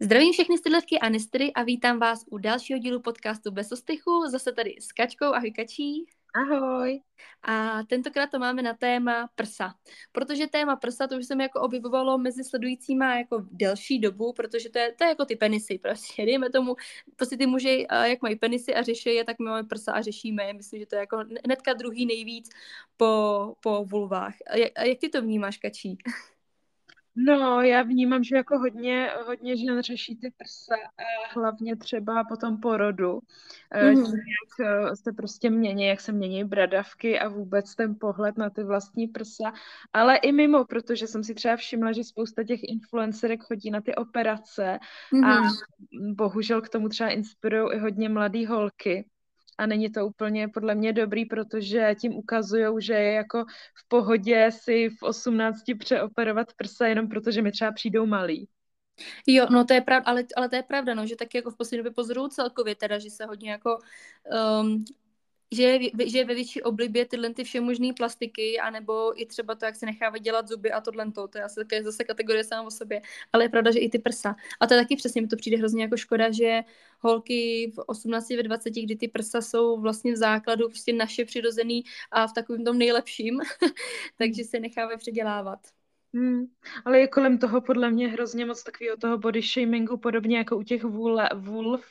Zdravím všechny stydlevky a nestry a vítám vás u dalšího dílu podcastu Bez ostychu, zase tady s Kačkou. Ahoj Kačí. Ahoj. A tentokrát to máme na téma prsa. Protože téma prsa to už se mi jako objevovalo mezi sledujícíma jako delší dobu, protože to je, to je jako ty penisy prostě. Dejme tomu, prostě ty muži, jak mají penisy a řeší je, tak my máme prsa a řešíme je. Myslím, že to je jako hnedka druhý nejvíc po, po vulvách. A jak, a jak ty to vnímáš, Kačí? No, já vnímám, že jako hodně, hodně žen řeší ty prsa a hlavně třeba po tom porodu, mm. tím, jak eh, se prostě mění, jak se mění bradavky a vůbec ten pohled na ty vlastní prsa, ale i mimo, protože jsem si třeba všimla, že spousta těch influencerek chodí na ty operace mm. a mhm. bohužel k tomu třeba inspirují i hodně mladé holky a není to úplně podle mě dobrý, protože tím ukazují, že je jako v pohodě si v 18 přeoperovat prsa jenom protože mi třeba přijdou malí. Jo, no to je pravda, ale, ale to je pravda, no, že tak jako v poslední době pozoruju celkově teda, že se hodně jako um, že že je ve větší oblibě tyhle ty vše možné plastiky, anebo i třeba to, jak se nechávají dělat zuby a tohle to, to je asi také zase kategorie sám o sobě, ale je pravda, že i ty prsa. A to je taky přesně, mi to přijde hrozně jako škoda, že holky v 18, ve 20, kdy ty prsa jsou vlastně v základu prostě naše přirozený a v takovém tom nejlepším, takže se nechávají předělávat. Hmm, ale je kolem toho podle mě hrozně moc takového toho body shamingu, podobně jako u těch vůle, vulv,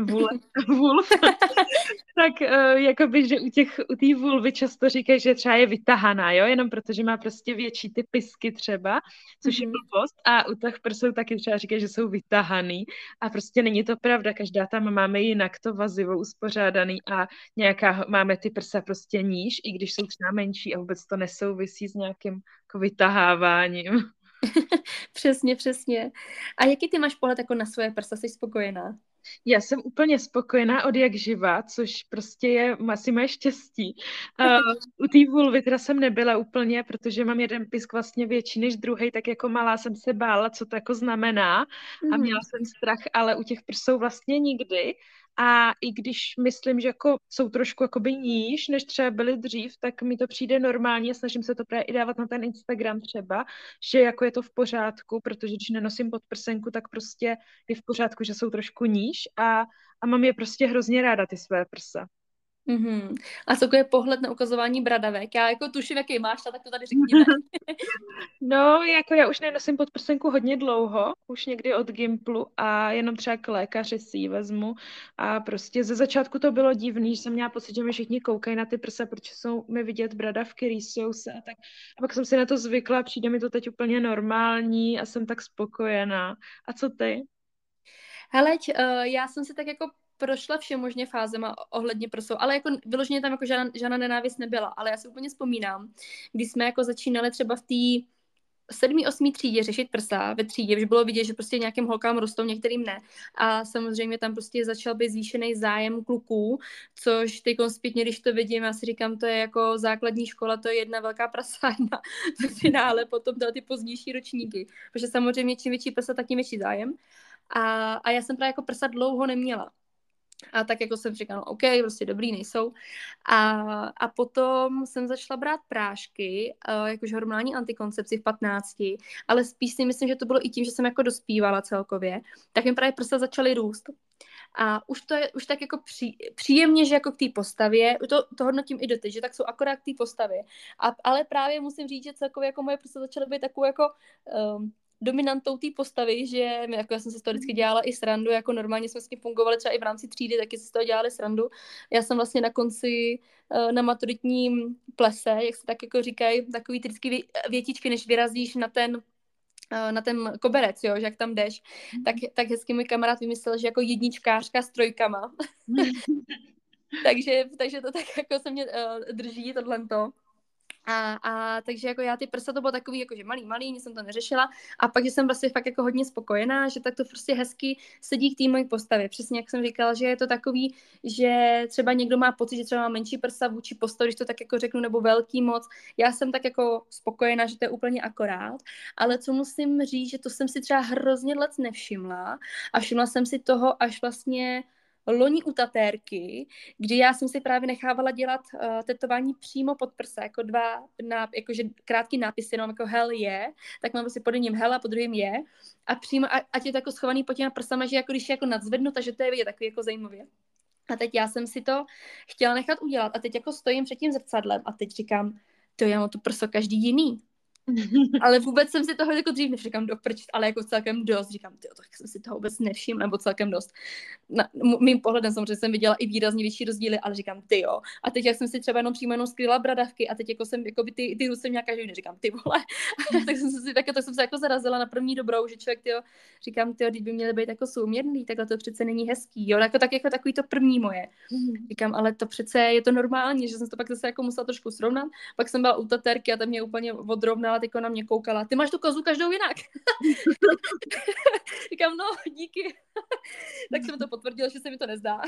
Vůle, vulv, tak uh, jakoby, že u těch, u té vulvy často říkají, že třeba je vytahaná, jo, jenom protože má prostě větší ty pisky třeba, což mm-hmm. je mhm. blbost a u těch prsou taky třeba říkají, že jsou vytahaný a prostě není to pravda, každá tam máme jinak to vazivo uspořádaný a nějaká, máme ty prsa prostě níž, i když jsou třeba menší a vůbec to nesouvisí s nějakým jako vytaháváním. přesně, přesně. A jaký ty máš pohled jako na svoje prsa? Jsi spokojená? Já jsem úplně spokojená od jak živa, což prostě je asi moje štěstí. Uh, u té vulvy teda jsem nebyla úplně, protože mám jeden pisk vlastně větší než druhý, tak jako malá jsem se bála, co to jako znamená a mhm. měla jsem strach, ale u těch prsou vlastně nikdy. A i když myslím, že jako jsou trošku jakoby níž, než třeba byly dřív, tak mi to přijde normálně. Snažím se to právě i dávat na ten Instagram třeba, že jako je to v pořádku, protože když nenosím podprsenku, tak prostě je v pořádku, že jsou trošku níž a, a mám je prostě hrozně ráda, ty své prsa. Mm-hmm. A co je pohled na ukazování bradavek? Já jako tuším, jaký máš, tak to tady řekněme. no, jako já už nenosím podprsenku hodně dlouho, už někdy od Gimplu a jenom třeba k lékaři si ji vezmu a prostě ze začátku to bylo divný, že jsem měla pocit, že mi všichni koukají na ty prsa, protože jsou mi vidět bradavky, rýsujou se a tak. A pak jsem si na to zvykla, přijde mi to teď úplně normální a jsem tak spokojená. A co ty? Hele, uh, já jsem si tak jako prošla vše možně fázema ohledně prsou, ale jako vyloženě tam jako žádná, žádná nenávist nebyla, ale já si úplně vzpomínám, když jsme jako začínali třeba v té sedmý, osmý třídě řešit prsa ve třídě, už bylo vidět, že prostě nějakým holkám rostou, některým ne. A samozřejmě tam prostě začal být zvýšený zájem kluků, což teď zpětně, když to vidím, já si říkám, to je jako základní škola, to je jedna velká prasárna v finále, potom ty pozdější ročníky. Protože samozřejmě čím větší prsa, tak tím větší zájem. A, a já jsem právě jako prsa dlouho neměla. A tak jako jsem říkala, no, OK, prostě dobrý nejsou. A, a potom jsem začala brát prášky, uh, jakož hormonální antikoncepci v 15, ale spíš si myslím, že to bylo i tím, že jsem jako dospívala celkově, tak mi právě prsa začaly růst. A už to je už tak jako pří, příjemně, že jako k té postavě, to, to hodnotím i doteď, že tak jsou akorát k té postavě. A, ale právě musím říct, že celkově jako moje prsa začaly být takovou jako um, dominantou té postavy, že jako já jsem se z toho vždycky dělala i srandu, jako normálně jsme s tím fungovali třeba i v rámci třídy, taky se z toho dělali srandu. Já jsem vlastně na konci eh, na maturitním plese, jak se tak jako říkají, takový ty vždycky větičky, než vyrazíš na ten eh, na ten koberec, jo, že jak tam jdeš, mm. tak, tak hezky můj kamarád vymyslel, že jako jedničkářka s trojkama. takže, takže to tak jako se mě uh, drží tohle. A, a takže jako já ty prsa to bylo takový jako, že malý, malý, nic jsem to neřešila a pak, že jsem vlastně fakt jako hodně spokojená, že tak to prostě hezky sedí k té mojí postavě. Přesně jak jsem říkala, že je to takový, že třeba někdo má pocit, že třeba má menší prsa vůči postavě, když to tak jako řeknu, nebo velký moc. Já jsem tak jako spokojená, že to je úplně akorát, ale co musím říct, že to jsem si třeba hrozně let nevšimla a všimla jsem si toho až vlastně loni u tatérky, kdy já jsem si právě nechávala dělat uh, tetování přímo pod prsa, jako dva, na, jakože krátký nápis, jenom jako hell je, tak mám prostě pod jedním hell a pod druhým je. A přímo, a, ať je to jako schovaný pod těma prsama, že jako když je jako nadzvednu, takže to je vidět takový jako zajímavě. A teď já jsem si to chtěla nechat udělat a teď jako stojím před tím zrcadlem a teď říkám, to já mám to prso každý jiný. ale vůbec jsem si toho jako dřív nevšiml, do prč, ale jako celkem dost. Říkám, ty, tak jsem si toho vůbec nevšiml, nebo celkem dost. Na, mým pohledem samozřejmě jsem viděla i výrazně větší rozdíly, ale říkám, ty jo. A teď jak jsem si třeba jenom přímo jenom skryla bradavky a teď jako jsem, jako by ty, ty ruce měla každý říkám, ty vole. tak jsem si tak, tak jsem se jako zarazila na první dobrou, že člověk, ty jo, říkám, ty by měly být jako souměrný, takhle to přece není hezký, jo, jako, tak jako takový to první moje. Mm. Říkám, ale to přece je to normální, že jsem to pak zase jako musela trošku srovnat. Pak jsem byla u tatérky a tam mě úplně odrovnala, teď na mě koukala, ty máš tu kozu každou jinak. Říkám, no, díky. tak jsem to potvrdil, že se mi to nezdá.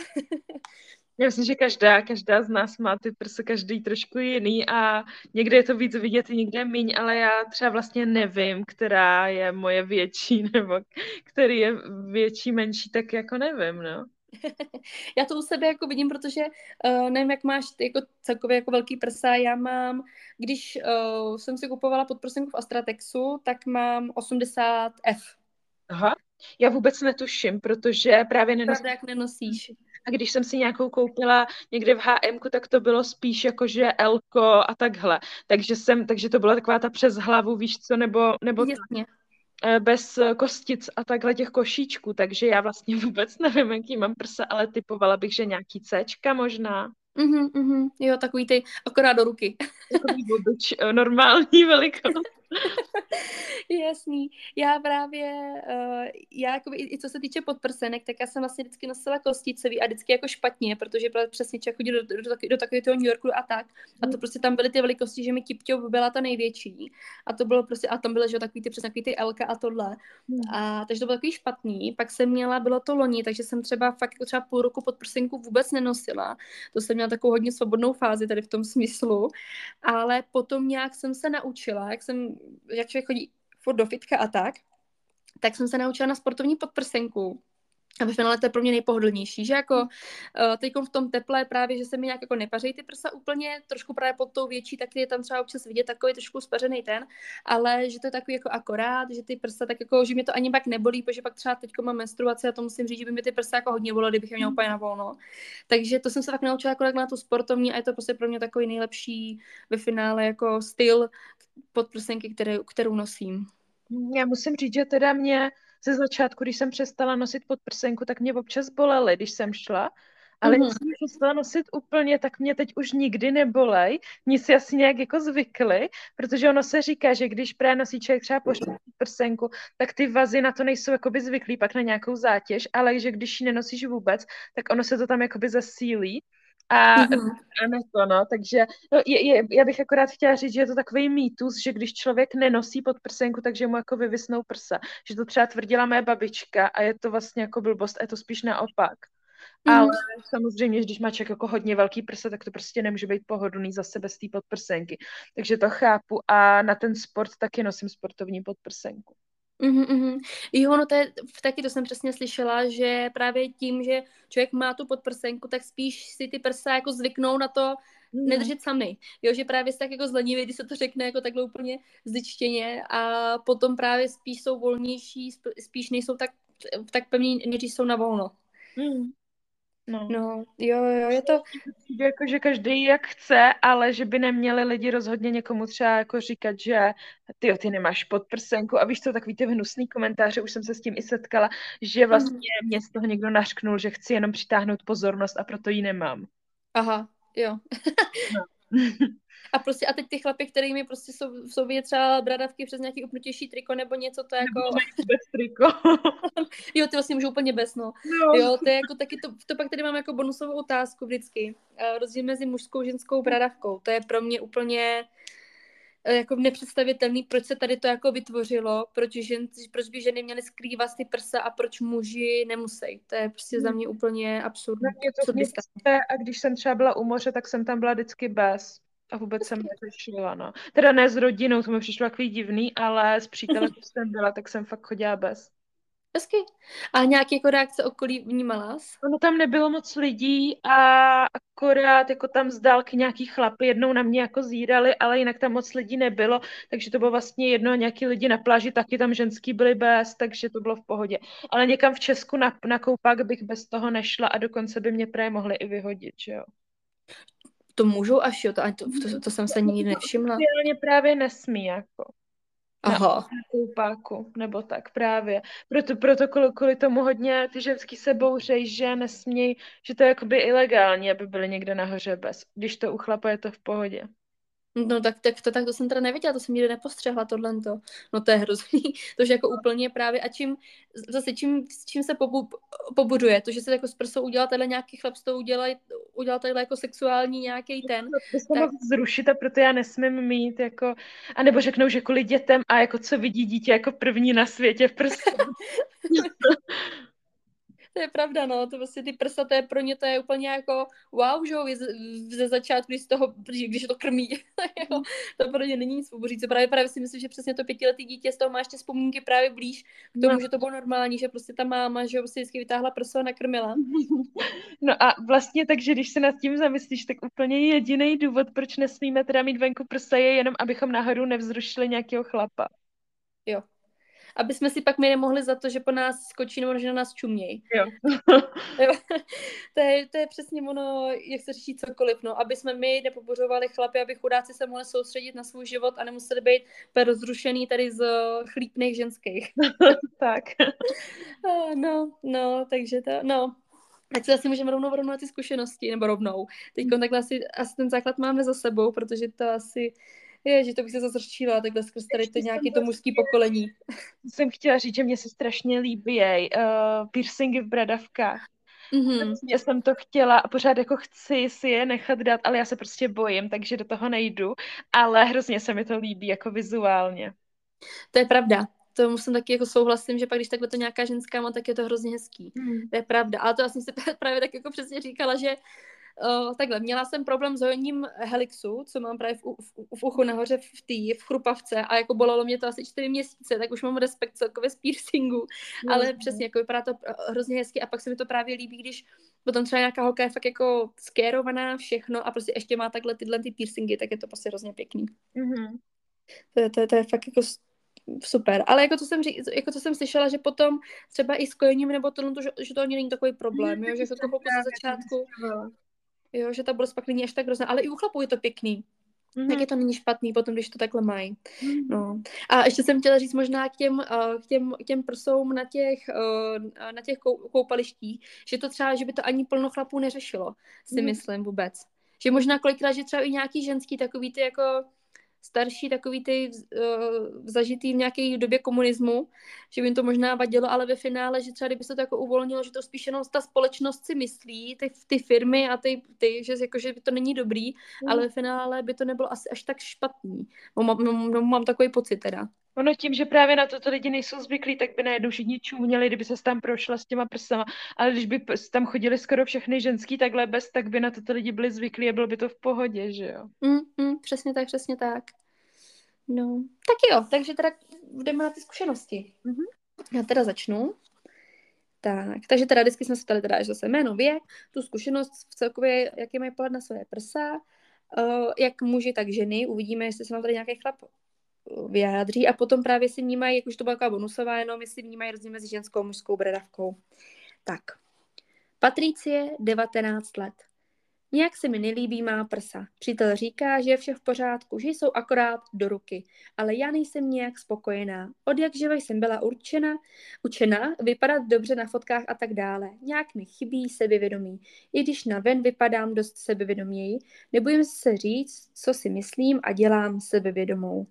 Já myslím, že každá, každá z nás má ty prsa každý trošku jiný a někde je to víc vidět, někde míň, ale já třeba vlastně nevím, která je moje větší nebo který je větší, menší, tak jako nevím, no. já to u sebe jako vidím, protože uh, nevím, jak máš ty jako celkově jako velký prsa, já mám, když uh, jsem si kupovala podprsenku v Astratexu, tak mám 80F. Aha, já vůbec netuším, protože právě nenosím. Pravda, jak nenosíš. A když jsem si nějakou koupila někde v H&M, tak to bylo spíš jakože Elko a takhle. Takže jsem, takže to byla taková ta přes hlavu, víš co, nebo, nebo Jasně. Eh, bez kostic a takhle těch košíčků, takže já vlastně vůbec nevím, jaký mám prsa, ale typovala bych, že nějaký Cčka možná. Mhm, mhm, jo, takový ty akorát do ruky. Takový bobič, eh, normální velikost. Jasný. Já právě, uh, já jako i, i co se týče podprsenek, tak já jsem vlastně vždycky nosila kosticový a vždycky jako špatně, protože přesně člověk chodil do, do, do, do takového toho New Yorku a tak. A to mm. prostě tam byly ty velikosti, že mi Tipťou byla ta největší. A to bylo prostě, a tam byly, že takový ty přesně takový ty Elka a tohle. Hmm. A takže to bylo takový špatný. Pak jsem měla, bylo to loni, takže jsem třeba fakt jako třeba půl roku podprsenku vůbec nenosila. To jsem měla takovou hodně svobodnou fázi tady v tom smyslu. Ale potom nějak jsem se naučila, jak jsem jak člověk chodí furt do fitka a tak, tak jsem se naučila na sportovní podprsenku. A ve finále to je pro mě nejpohodlnější, že jako uh, teď v tom teple právě, že se mi nějak jako nepaří ty prsa úplně, trošku právě pod tou větší, tak je tam třeba občas vidět takový trošku spařený ten, ale že to je takový jako akorát, že ty prsa tak jako, že mě to ani pak nebolí, protože pak třeba teď mám menstruaci a to musím říct, že by mi ty prsa jako hodně bolely, kdybych je měla úplně na volno. Takže to jsem se tak naučila jako na tu sportovní a je to prostě pro mě takový nejlepší ve finále jako styl podprsenky, které, kterou nosím. Já musím říct, že teda mě ze začátku, když jsem přestala nosit podprsenku, tak mě občas bolely, když jsem šla, ale když jsem přestala nosit úplně, tak mě teď už nikdy nebolej. Mě si asi nějak jako zvykly, protože ono se říká, že když právě nosí člověk třeba pořád prsenku, tak ty vazy na to nejsou jakoby zvyklí pak na nějakou zátěž, ale že když ji nenosíš vůbec, tak ono se to tam jakoby zasílí a, mm-hmm. a ne to, no, takže no, je, je, já bych akorát chtěla říct, že je to takový mýtus, že když člověk nenosí pod prsenku, takže mu jako vyvisnou prsa. Že to třeba tvrdila mé babička a je to vlastně jako blbost a je to spíš naopak. Mm. Ale samozřejmě, když má člověk jako hodně velký prsa, tak to prostě nemůže být pohodlný zase bez té podprsenky. Takže to chápu a na ten sport taky nosím sportovní podprsenku. Mm-hmm, mm-hmm. Jo, no to je, taky to jsem přesně slyšela, že právě tím, že člověk má tu podprsenku, tak spíš si ty prsa jako zvyknou na to mm. nedržet sami. Jo, že právě se tak jako zlenivý, když se to řekne jako takhle úplně zdyčtěně a potom právě spíš jsou volnější, spíš nejsou tak, tak pevní, než jsou na volno. Mm. No. no, jo, jo, je to... Jako, že každý jak chce, ale že by neměli lidi rozhodně někomu třeba jako říkat, že ty ty nemáš podprsenku a víš to, takový ty hnusný komentáře, už jsem se s tím i setkala, že vlastně mm. mě z toho někdo našknul, že chci jenom přitáhnout pozornost a proto ji nemám. Aha, jo. no. A prostě a teď ty chlapy, kterými prostě jsou, v sobě třeba bradavky přes nějaký upnutější triko nebo něco, to je jako... bez triko. jo, ty vlastně můžou úplně bez, no. no. Jo, to je jako taky, to, to pak tady mám jako bonusovou otázku vždycky. Uh, rozdíl mezi mužskou a ženskou bradavkou. To je pro mě úplně jako nepředstavitelný, proč se tady to jako vytvořilo, proč, žen, proč by ženy měly skrývat ty prsa a proč muži nemusí. To je prostě za hmm. mě úplně absurdní. A když jsem třeba byla u moře, tak jsem tam byla vždycky bez. A vůbec jsem neřešila, no. Teda ne s rodinou, to mi přišlo takový divný, ale s přítelem, když jsem byla, tak jsem fakt chodila bez. Hezky. A nějaké jako reakce okolí vnímala jsi? Ono tam nebylo moc lidí a akorát jako tam z dálky nějaký chlapy jednou na mě jako zírali, ale jinak tam moc lidí nebylo, takže to bylo vlastně jedno, nějaký lidi na pláži, taky tam ženský byli bez, takže to bylo v pohodě. Ale někam v Česku na, na koupák bych bez toho nešla a dokonce by mě právě mohli i vyhodit, že jo. To můžou až jo, to, to, to, to jsem se nikdy nevšimla. Právě nesmí, jako. Aha. Na koupáku, nebo tak právě. Proto, proto kvůli, kvůli tomu hodně ty ženský se bouřejí, že nesmějí, že to je jakoby ilegální, aby byly někde nahoře bez. Když to u chlapa je to v pohodě. No tak, tak, to, tak to jsem teda neviděla, to jsem nikdy nepostřehla tohle. No to je hrozný, to je jako úplně právě a čím, zase čím, čím se pobu, pobuduje, to, že se jako s prsou udělá tenhle nějaký chlap, s tou udělá, udělal tenhle jako sexuální nějaký ten. To se tak... zrušit a proto já nesmím mít jako, a nebo řeknou, že kvůli dětem a jako co vidí dítě jako první na světě v prstu. To je pravda, no, to vlastně ty prsa, to je pro ně to je úplně jako wow, že jo, ze začátku, když, toho, když je to krmí, jo, to pro ně není nic pobořící. Právě, právě si myslím, že přesně to pětiletý dítě z toho má ještě vzpomínky právě blíž k tomu, no. že to bylo normální, že prostě ta máma, že jo, prostě vždycky vytáhla prso a nakrmila. No a vlastně takže, když se nad tím zamyslíš, tak úplně jediný důvod, proč nesmíme teda mít venku prsa, je jenom, abychom nahoru nevzrušili nějakého chlapa. Jo, aby jsme si pak my nemohli za to, že po nás skočí nebo že na nás čumějí. Jo. to, je, to je přesně ono, jak se řeší cokoliv, no, aby jsme my nepobořovali chlapy, aby chudáci se mohli soustředit na svůj život a nemuseli být rozrušený tady z chlípných ženských. tak. no, no, takže to, no, tak se asi můžeme rovnou rovnou na ty zkušenosti, nebo rovnou. Teď takhle asi, asi ten základ máme za sebou, protože to asi je, že to bych se zase rozčíla, takhle skrz tady to nějaké to mužské pokolení. Jsem chtěla říct, že mě se strašně líbí jej, uh, piercingy v bradavkách. Mm-hmm. Já jsem to chtěla a pořád jako chci si je nechat dát, ale já se prostě bojím, takže do toho nejdu, ale hrozně se mi to líbí jako vizuálně. To je pravda. To musím taky jako souhlasím, že pak když takhle to nějaká ženská má, tak je to hrozně hezký. Mm. To je pravda. Ale to já jsem si právě tak jako přesně říkala, že Uh, takhle, měla jsem problém s hojením helixu, co mám právě v, v, v uchu nahoře v té, v chrupavce a jako bolelo mě to asi čtyři měsíce, tak už mám respekt celkově z piercingu, no, ale no. přesně, jako vypadá to eh, hrozně hezky a pak se mi to právě líbí, když potom třeba nějaká holka je fakt jako skérovaná všechno a prostě ještě má takhle tyhle ty piercingy, tak je to prostě hrozně pěkný. Mm-hmm. To, je, to, je, to je fakt jako super. Ale jako to jsem, řík, jako to jsem slyšela, že potom třeba i s kojením nebo to, že, že to ani není takový problém, jo? že to jako ze začátku jo, že ta bolest pak není až tak hrozná, ale i u chlapů je to pěkný. Mm-hmm. Tak je to není špatný potom, když to takhle mají. Mm-hmm. No. A ještě jsem chtěla říct možná k těm, uh, k těm, k těm prsům na těch, uh, na těch kou, koupalištích, že to třeba, že by to ani plno chlapů neřešilo, si mm-hmm. myslím vůbec. Že možná kolikrát, že třeba i nějaký ženský takový ty jako starší, takový ty uh, zažitý v nějaké době komunismu, že by jim to možná vadilo, ale ve finále, že třeba kdyby se to jako uvolnilo, že to spíš jenom ta společnost si myslí, ty, ty firmy a ty, ty že, jako, že to není dobrý, mm. ale ve finále by to nebylo asi až tak špatný. No, mám, mám, mám takový pocit teda. Ono tím, že právě na to lidi nejsou zvyklí, tak by najednou všichni čuměli, kdyby se tam prošla s těma prsama. Ale když by tam chodili skoro všechny ženský takhle bez, tak by na to lidi byli zvyklí a bylo by to v pohodě, že jo? Mm, mm, přesně tak, přesně tak. No, tak jo, takže teda jdeme na ty zkušenosti. Mm-hmm. Já teda začnu. Tak, takže teda vždycky jsme se ptali teda, že zase jméno, věk, tu zkušenost v celkově, jaký mají pohled na své prsa, uh, jak muži, tak ženy, uvidíme, jestli se nám tady nějaký chlap vyjádří a potom právě si vnímají, jak už to byla taková bonusová, jenom jestli vnímají rozdíl mezi ženskou a mužskou bradavkou. Tak. Patricie, 19 let. Nějak se mi nelíbí má prsa. Přítel říká, že je vše v pořádku, že jsou akorát do ruky, ale já nejsem nějak spokojená. Od jak živa jsem byla určena, učena vypadat dobře na fotkách a tak dále. Nějak mi chybí sebevědomí. I když na ven vypadám dost sebevědoměji, nebojím se říct, co si myslím a dělám sebevědomou.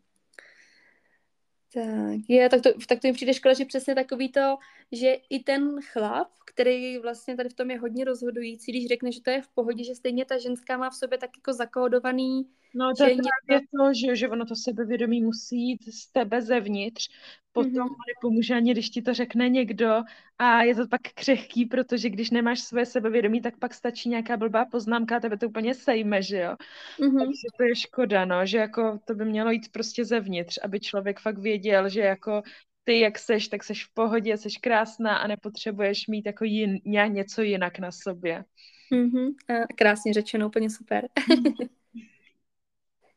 Tak, je, tak to, tak to mi přijde škoda, že přesně takový to, že i ten chlap, který vlastně tady v tom je hodně rozhodující, když řekne, že to je v pohodě, že stejně ta ženská má v sobě tak jako zakódovaný No to je něco... to, že, že ono to sebevědomí musí jít z tebe zevnitř, potom mm-hmm. nepomůže ani, když ti to řekne někdo a je to pak křehký, protože když nemáš své sebevědomí, tak pak stačí nějaká blbá poznámka a tebe to úplně sejme, že jo. Mm-hmm. Takže to je škoda, no, že jako to by mělo jít prostě zevnitř, aby člověk fakt věděl, že jako ty, jak seš, tak seš v pohodě, seš krásná a nepotřebuješ mít jako jin, něco jinak na sobě. Mm-hmm. Krásně řečeno, úplně super.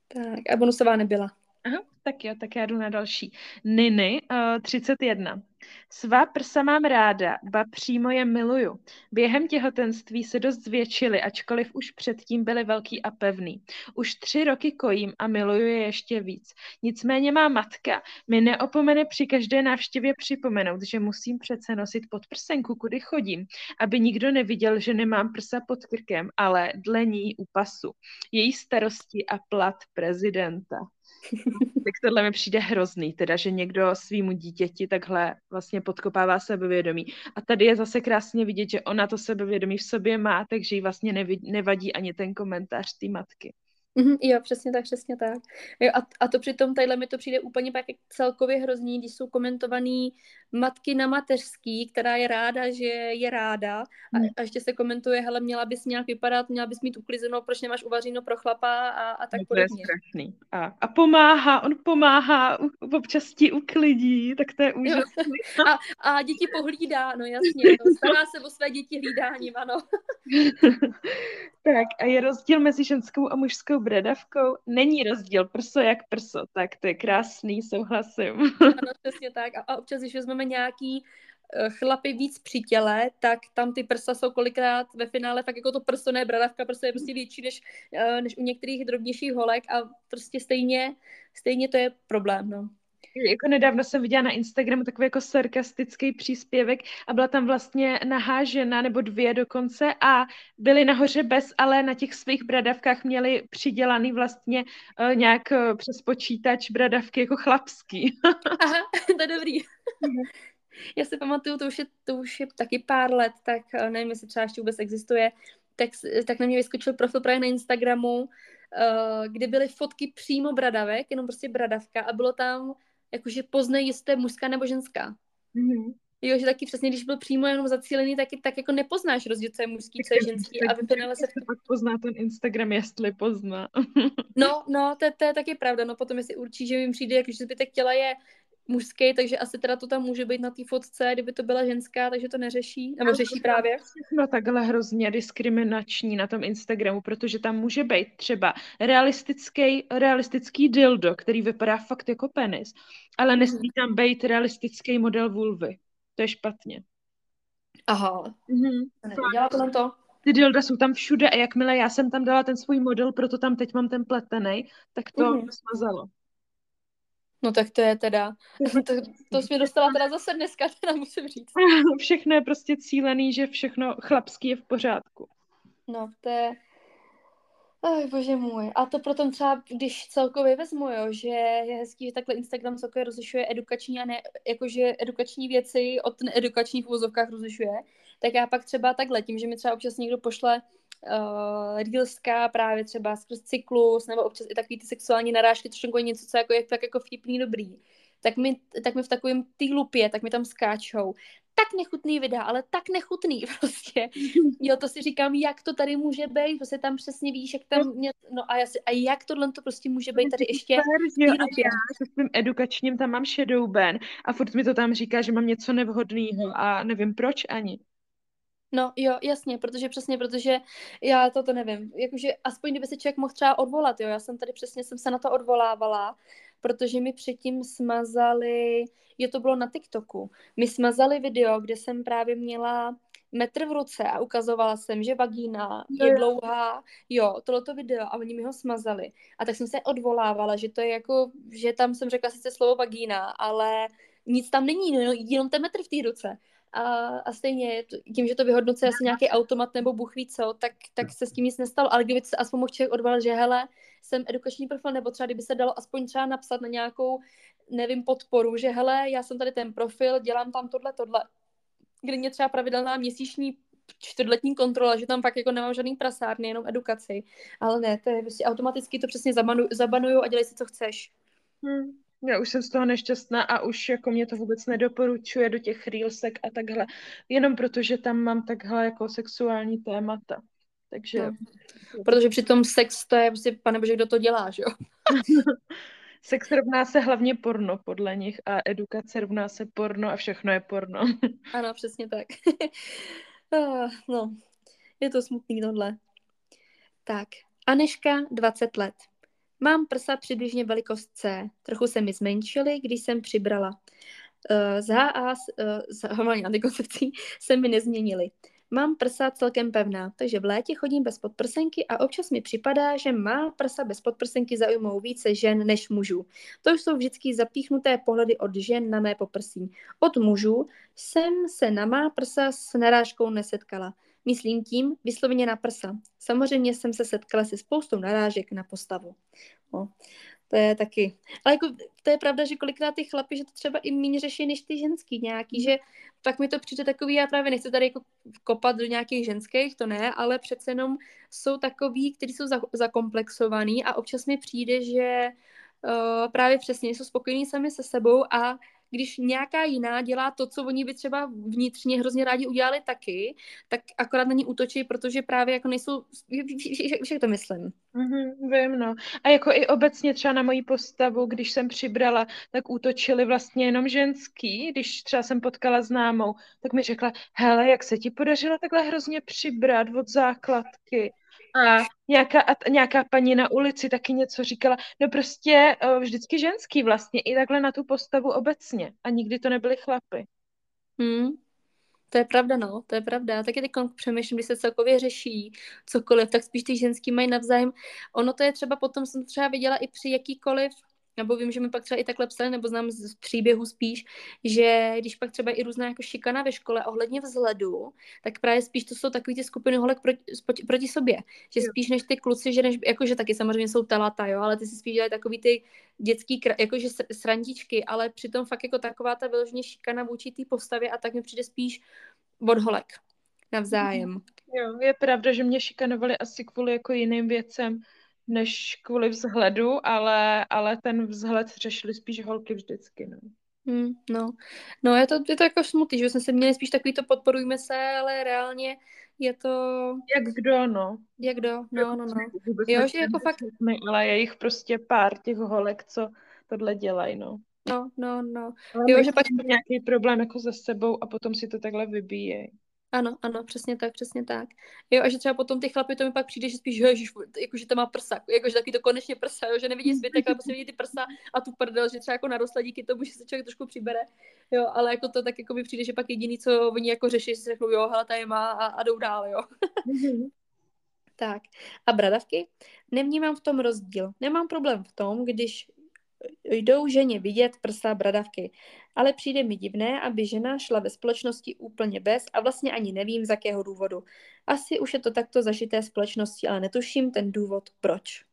Tak, a bonusová nebyla. Aha, tak jo, tak já jdu na další. Niny, uh, 31. Svá prsa mám ráda, ba přímo je miluju. Během těhotenství se dost zvětšily, ačkoliv už předtím byly velký a pevný. Už tři roky kojím a miluju je ještě víc. Nicméně má matka mi neopomene při každé návštěvě připomenout, že musím přece nosit podprsenku, kudy chodím, aby nikdo neviděl, že nemám prsa pod krkem, ale dle ní u pasu. Její starosti a plat prezidenta. tak tohle mi přijde hrozný, teda, že někdo svýmu dítěti takhle vlastně podkopává sebevědomí. A tady je zase krásně vidět, že ona to sebevědomí v sobě má, takže jí vlastně nevadí ani ten komentář té matky. Mm-hmm, jo, přesně tak, přesně tak. Jo, a, a to přitom tadyhle mi to přijde úplně pak celkově hrozný, když jsou komentovaný matky na mateřský, která je ráda, že je ráda a, mm. a ještě se komentuje, hele, měla bys nějak vypadat, měla bys mít uklizenou, proč nemáš uvařeno pro chlapa a, a tak no, podobně. To je strašný. A, a pomáhá, on pomáhá, u, občas ti uklidí, tak to je úžasné. A, a děti pohlídá, no jasně, no, stará se o své děti hlídáním, ano. tak a je rozdíl mezi ženskou a mužskou bradavkou? Není rozdíl, prso jak prso, tak to je krásný, souhlasím. ano, přesně tak. A, občas, když vezmeme nějaký eh, chlapy víc při těle, tak tam ty prsa jsou kolikrát ve finále tak jako to prso, ne bradavka, prso je prostě větší než, eh, než u některých drobnějších holek a prostě stejně, stejně to je problém, no jako nedávno jsem viděla na Instagramu takový jako sarkastický příspěvek a byla tam vlastně nahá žena, nebo dvě dokonce a byly nahoře bez, ale na těch svých bradavkách měli přidělaný vlastně uh, nějak uh, přes počítač bradavky jako chlapský. Aha, to je dobrý. Mhm. Já si pamatuju, to už, je, to už je taky pár let, tak uh, nevím, jestli třeba ještě vůbec existuje, tak, tak na mě vyskočil profil právě na Instagramu, uh, kde byly fotky přímo bradavek, jenom prostě bradavka a bylo tam jakože poznej, jestli to je mužská nebo ženská. Mm-hmm. Jo, že taky přesně, když byl přímo jenom zacílený, tak, tak jako nepoznáš rozdíl, co je mužský, co je ženský a finále se... Pak pozná ten Instagram, jestli pozná. no, no, to, to, je taky pravda, no potom si určí, že jim přijde, jakože zbytek těla je mužský, takže asi teda to tam může být na té fotce, kdyby to byla ženská, takže to neřeší, nebo řeší právě. No takhle hrozně diskriminační na tom Instagramu, protože tam může být třeba realistický, realistický dildo, který vypadá fakt jako penis, ale mhm. nesmí tam být realistický model vulvy. To je špatně. Aha. Mhm. Nevěděla to to. Ty dilda jsou tam všude a jakmile já jsem tam dala ten svůj model, proto tam teď mám ten pletený, tak to mm-hmm. smazalo. No tak to je teda, to, to jsi mě dostala teda zase dneska, teda musím říct. Všechno je prostě cílený, že všechno chlapský je v pořádku. No, to je, Ach, bože můj. A to potom třeba, když celkově vezmu, jo, že je hezký, že takhle Instagram celkově rozlišuje edukační a ne, jakože edukační věci od needukačních vozovkách rozlišuje, tak já pak třeba takhle, tím, že mi třeba občas někdo pošle uh, reelska právě třeba skrz cyklus, nebo občas i takový ty sexuální narážky, což je něco, co jako je tak jako vtipný dobrý, tak mi, tak mi v takovém ty lupě, tak mi tam skáčou. Tak nechutný videa, ale tak nechutný prostě. Jo, to si říkám, jak to tady může být, prostě tam přesně víš, jak tam, mě, no a, já si, a jak tohle to prostě může být tady ještě jo, a já se svým edukačním tam mám shadow ban a furt mi to tam říká, že mám něco nevhodného a nevím proč ani. No jo, jasně, protože přesně, protože já toto nevím, jakože aspoň kdyby se člověk mohl třeba odvolat, jo, já jsem tady přesně, jsem se na to odvolávala, protože mi předtím smazali, jo, to bylo na TikToku, mi smazali video, kde jsem právě měla metr v ruce a ukazovala jsem, že vagína je dlouhá, jo, tohleto video a oni mi ho smazali. A tak jsem se odvolávala, že to je jako, že tam jsem řekla sice slovo vagína, ale nic tam není, no, jenom ten metr v té ruce. A, a stejně tím, že to vyhodnocuje asi nějaký automat nebo Bůh ví co, tak, tak se s tím nic nestalo. Ale kdyby se aspoň mohl člověk odvalit, že hele, jsem edukační profil, nebo třeba kdyby se dalo aspoň třeba napsat na nějakou, nevím, podporu, že hele, já jsem tady ten profil, dělám tam tohle, tohle. Kdy mě třeba pravidelná měsíční čtvrtletní kontrola, že tam fakt jako nemám žádný prasárny, jenom edukaci. Ale ne, to je prostě automaticky to přesně zabanuju a dělej si, co chceš. Hmm. Já už jsem z toho nešťastná a už jako mě to vůbec nedoporučuje do těch reelsek a takhle, jenom protože tam mám takhle jako sexuální témata. Takže... No. Protože přitom sex to je prostě, pane bože, kdo to dělá, že jo? Sex rovná se hlavně porno podle nich a edukace rovná se porno a všechno je porno. Ano, přesně tak. Ah, no, je to smutný tohle. Tak, Aneška, 20 let. Mám prsa přibližně velikost C. Trochu se mi zmenšily, když jsem přibrala. Uh, z HA, uh, z hormonální antikoncepcí se mi nezměnily. Mám prsa celkem pevná, takže v létě chodím bez podprsenky a občas mi připadá, že má prsa bez podprsenky zaujmou více žen než mužů. To jsou vždycky zapíchnuté pohledy od žen na mé poprsí. Od mužů jsem se na má prsa s narážkou nesetkala. Myslím tím vysloveně na prsa. Samozřejmě jsem se setkala se spoustou narážek na postavu. No, to je taky. Ale jako, to je pravda, že kolikrát ty chlapy, že to třeba i méně řeší než ty ženský nějaký, že tak mi to přijde takový, já právě nechci tady jako kopat do nějakých ženských, to ne, ale přece jenom jsou takový, kteří jsou za, zakomplexovaný a občas mi přijde, že uh, právě přesně jsou spokojení sami se sebou a když nějaká jiná dělá to, co oni by třeba vnitřně hrozně rádi udělali taky, tak akorát na ní útočí, protože právě jako nejsou, víš, jak to myslím. Mm-hmm, vím, no. A jako i obecně třeba na moji postavu, když jsem přibrala, tak útočili vlastně jenom ženský. Když třeba jsem potkala známou, tak mi řekla, hele, jak se ti podařilo takhle hrozně přibrat od základky. A nějaká, a nějaká paní na ulici taky něco říkala. No prostě uh, vždycky ženský vlastně, i takhle na tu postavu obecně. A nikdy to nebyly chlapy. Hmm. To je pravda, no, to je pravda. Taky teď přemýšlím, když se celkově řeší cokoliv, tak spíš ty ženský mají navzájem. Ono to je třeba potom, jsem třeba viděla i při jakýkoliv nebo vím, že mi pak třeba i takhle psali, nebo znám z příběhu spíš, že když pak třeba i různá jako šikana ve škole ohledně vzhledu, tak právě spíš to jsou takový ty skupiny holek proti, proti sobě. Že spíš než ty kluci, že než, jakože taky samozřejmě jsou talata, jo, ale ty si spíš dělají takový ty dětský, jakože srandičky, ale přitom fakt jako taková ta vyloženě šikana vůči té postavě a tak mi přijde spíš od holek navzájem. Jo, je pravda, že mě šikanovali asi kvůli jako jiným věcem, než kvůli vzhledu, ale, ale ten vzhled řešili spíš holky vždycky, no. Hmm, no. no, je to, je to jako smutný, že jsme se měli spíš takový to podporujme se, ale reálně je to... Jak kdo, no. Jak kdo, no, no, no. Jo, že jako fakt... Ale je jich prostě pár těch holek, co tohle dělají, no. No, no, no. Ale jo, že pak... nějaký problém jako se sebou a potom si to takhle vybíjejí. Ano, ano, přesně tak, přesně tak. Jo, a že třeba potom ty chlapy, to mi pak přijde, že spíš, ježiš, jako, že to má prsa, jako, že taky to konečně prsa, jo, že nevidí zbytek, ale prostě vidí ty prsa a tu prdel, že třeba jako narostla díky tomu, že se člověk trošku přibere, jo, ale jako to tak jako mi přijde, že pak jediný, co oni jako řeší, že si řeknou, jo, hele, tady má a, a jdou dál, jo. Mhm. tak. A bradavky? Nevnímám v tom rozdíl. Nemám problém v tom, když jdou ženě vidět prsa bradavky. Ale přijde mi divné, aby žena šla ve společnosti úplně bez a vlastně ani nevím, z jakého důvodu. Asi už je to takto zažité společnosti, ale netuším ten důvod, proč.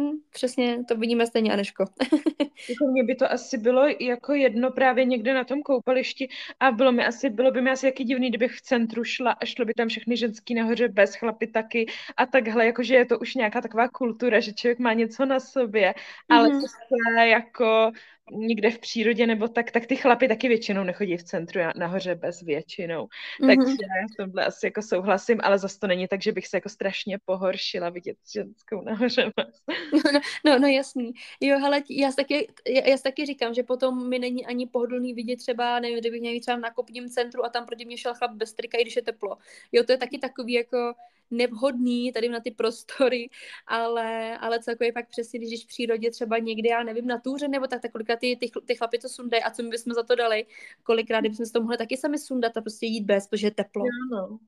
Hm, přesně, to vidíme stejně, Aneško. jako mně by to asi bylo jako jedno právě někde na tom koupališti a bylo, mi asi, bylo by mi asi jaký divný, kdybych v centru šla a šlo by tam všechny ženský nahoře bez chlapy taky a takhle, jakože je to už nějaká taková kultura, že člověk má něco na sobě, ale mm-hmm. to jako někde v přírodě nebo tak, tak ty chlapy taky většinou nechodí v centru nahoře bez většinou. Mm-hmm. Takže v tomhle asi jako souhlasím, ale zase to není tak, že bych se jako strašně pohoršila vidět ženskou nahoře bez. No, no, no jasný. Jo, hele, já taky, já, já taky říkám, že potom mi není ani pohodlný vidět třeba, nevím, kdybych měl třeba na kopním centru a tam proti mě šel chlap bez trika, i když je teplo. Jo, to je taky takový jako nevhodný tady na ty prostory, ale, ale celkově pak přesně, když v přírodě třeba někde, já nevím, na túře nebo tak, tak kolikrát ty, ty, ty chlapi to sundají a co my bychom za to dali, kolikrát bychom se to mohli taky sami sundat a prostě jít bez, protože je teplo. No,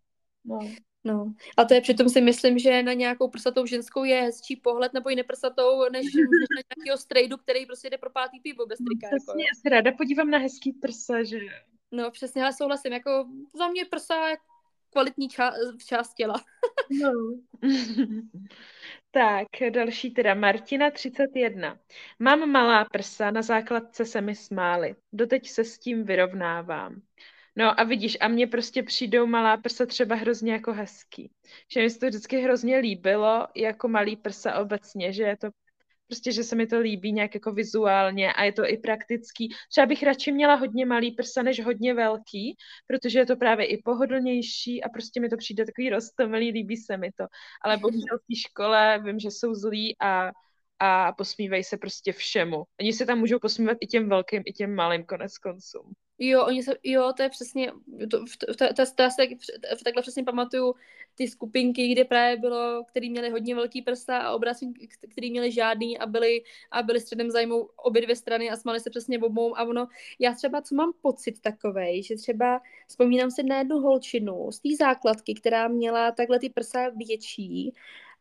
no. No. A to je přitom si myslím, že na nějakou prsatou ženskou je hezčí pohled nebo i neprsatou, než, než na nějakého strejdu, který prostě jde pro pátý pivo bez trika. No, přesně, jako. já se ráda podívám na hezký prsa, že No přesně, ale souhlasím, jako za mě prsa kvalitní ča- část těla. no. tak, další teda. Martina 31. Mám malá prsa, na základce se mi smály. Doteď se s tím vyrovnávám. No a vidíš, a mně prostě přijdou malá prsa třeba hrozně jako hezký. Že mi se to vždycky hrozně líbilo, jako malý prsa obecně, že je to prostě, že se mi to líbí nějak jako vizuálně a je to i praktický. Třeba bych radši měla hodně malý prsa než hodně velký, protože je to právě i pohodlnější a prostě mi to přijde takový roztomilý, líbí se mi to. Ale bohužel v té škole vím, že jsou zlí a, a posmívají se prostě všemu. Oni se tam můžou posmívat i těm velkým, i těm malým konec konců. Jo, oni se, jo, to je přesně, to, v, to, to, to, to, takhle přesně pamatuju ty skupinky, kde právě bylo, který měli hodně velký prsta a obrázky, který měli žádný a byli, a byli středem zájmu obě dvě strany a smali se přesně obou a ono, já třeba, co mám pocit takovej, že třeba vzpomínám se na jednu holčinu z té základky, která měla takhle ty prsa větší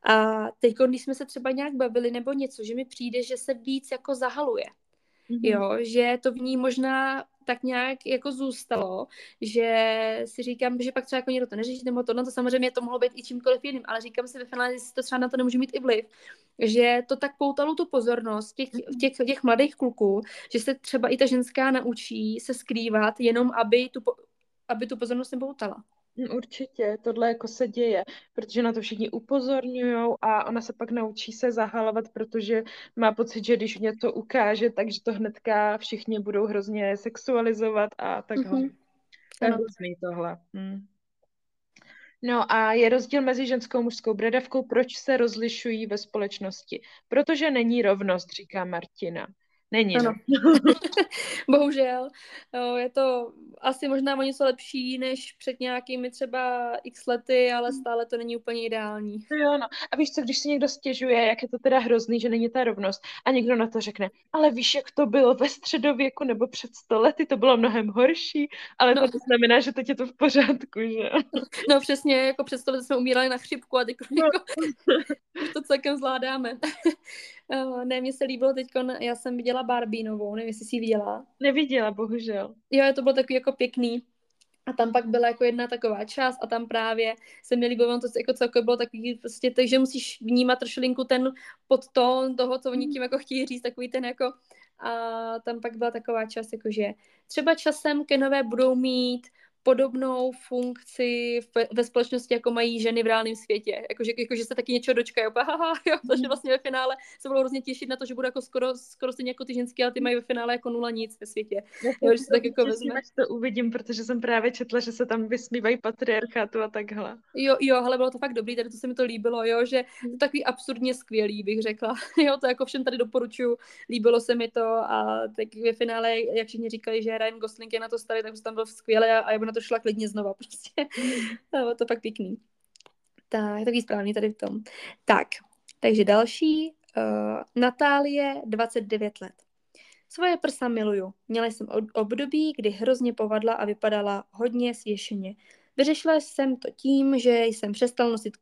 a teď, když jsme se třeba nějak bavili nebo něco, že mi přijde, že se víc jako zahaluje. Mm-hmm. Jo, že to v ní možná tak nějak jako zůstalo, že si říkám, že pak třeba jako někdo to neřeší, nebo to, no to samozřejmě to mohlo být i čímkoliv jiným, ale říkám si ve finále, že to třeba na to nemůže mít i vliv, že to tak poutalo tu pozornost těch, mhm. těch, těch mladých kluků, že se třeba i ta ženská naučí se skrývat, jenom aby tu, aby tu pozornost nepoutala. Mm, určitě, tohle jako se děje, protože na to všichni upozorňují a ona se pak naučí se zahalovat, protože má pocit, že když něco ukáže, takže to hnedka všichni budou hrozně sexualizovat a takhle. Mm-hmm. To je hrozný tohle. Hmm. No a je rozdíl mezi ženskou a mužskou bradavkou. Proč se rozlišují ve společnosti? Protože není rovnost, říká Martina. Není, ano. no. Bohužel. Je to asi možná o něco lepší než před nějakými třeba x lety, ale hmm. stále to není úplně ideální. Jo, no. A víš co, když si někdo stěžuje, jak je to teda hrozný, že není ta rovnost a někdo na to řekne, ale víš, jak to bylo ve středověku nebo před sto lety, to bylo mnohem horší, ale no. to znamená, že teď je to v pořádku, že? No přesně, jako před sto lety jsme umírali na chřipku a teď no. jako, to celkem zvládáme. Uh, ne, mně se líbilo teď, já jsem viděla Barbie novou, nevím, jestli jsi ji viděla. Neviděla, bohužel. Jo, to bylo takový jako pěkný. A tam pak byla jako jedna taková část a tam právě se mi líbilo, to jako celkově bylo takový prostě, takže musíš vnímat trošilinku ten podtón toho, co oni tím jako chtějí říct, takový ten jako a tam pak byla taková část, jakože třeba časem Kenové budou mít podobnou funkci ve, ve společnosti, jako mají ženy v reálném světě. Jakože, jako, že se taky něčeho dočkají. Haha, jo, takže mhm. vlastně ve finále se budou hrozně těšit na to, že bude jako skoro, skoro stejně jako ty ženské, ale ty mají ve finále jako nula nic ve světě. Jo, že se tak jako vezme. to uvidím, protože jsem právě četla, že se tam vysmívají patriarchátu a takhle. Jo, jo, ale bylo to fakt dobrý, tady to se mi to líbilo, jo, že to takový absurdně skvělý, bych řekla. Jo, to jako všem tady doporučuju, líbilo se mi to a tak ve finále, jak všichni říkali, že Ryan Gosling je na to starý, tak tam byl skvělý a, a já to šla klidně znova prostě. Bylo to fakt pěkný. Tak, je takový správný tady v tom. Tak, takže další. Uh, Natálie, 29 let. Svoje prsa miluju. Měla jsem období, kdy hrozně povadla a vypadala hodně svěšeně. Vyřešila jsem to tím, že jsem přestal nosit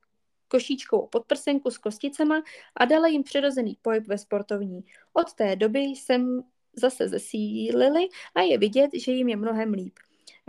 košíčkovou podprsenku s kosticema a dala jim přirozený pohyb ve sportovní. Od té doby jsem zase zesílili a je vidět, že jim je mnohem líp.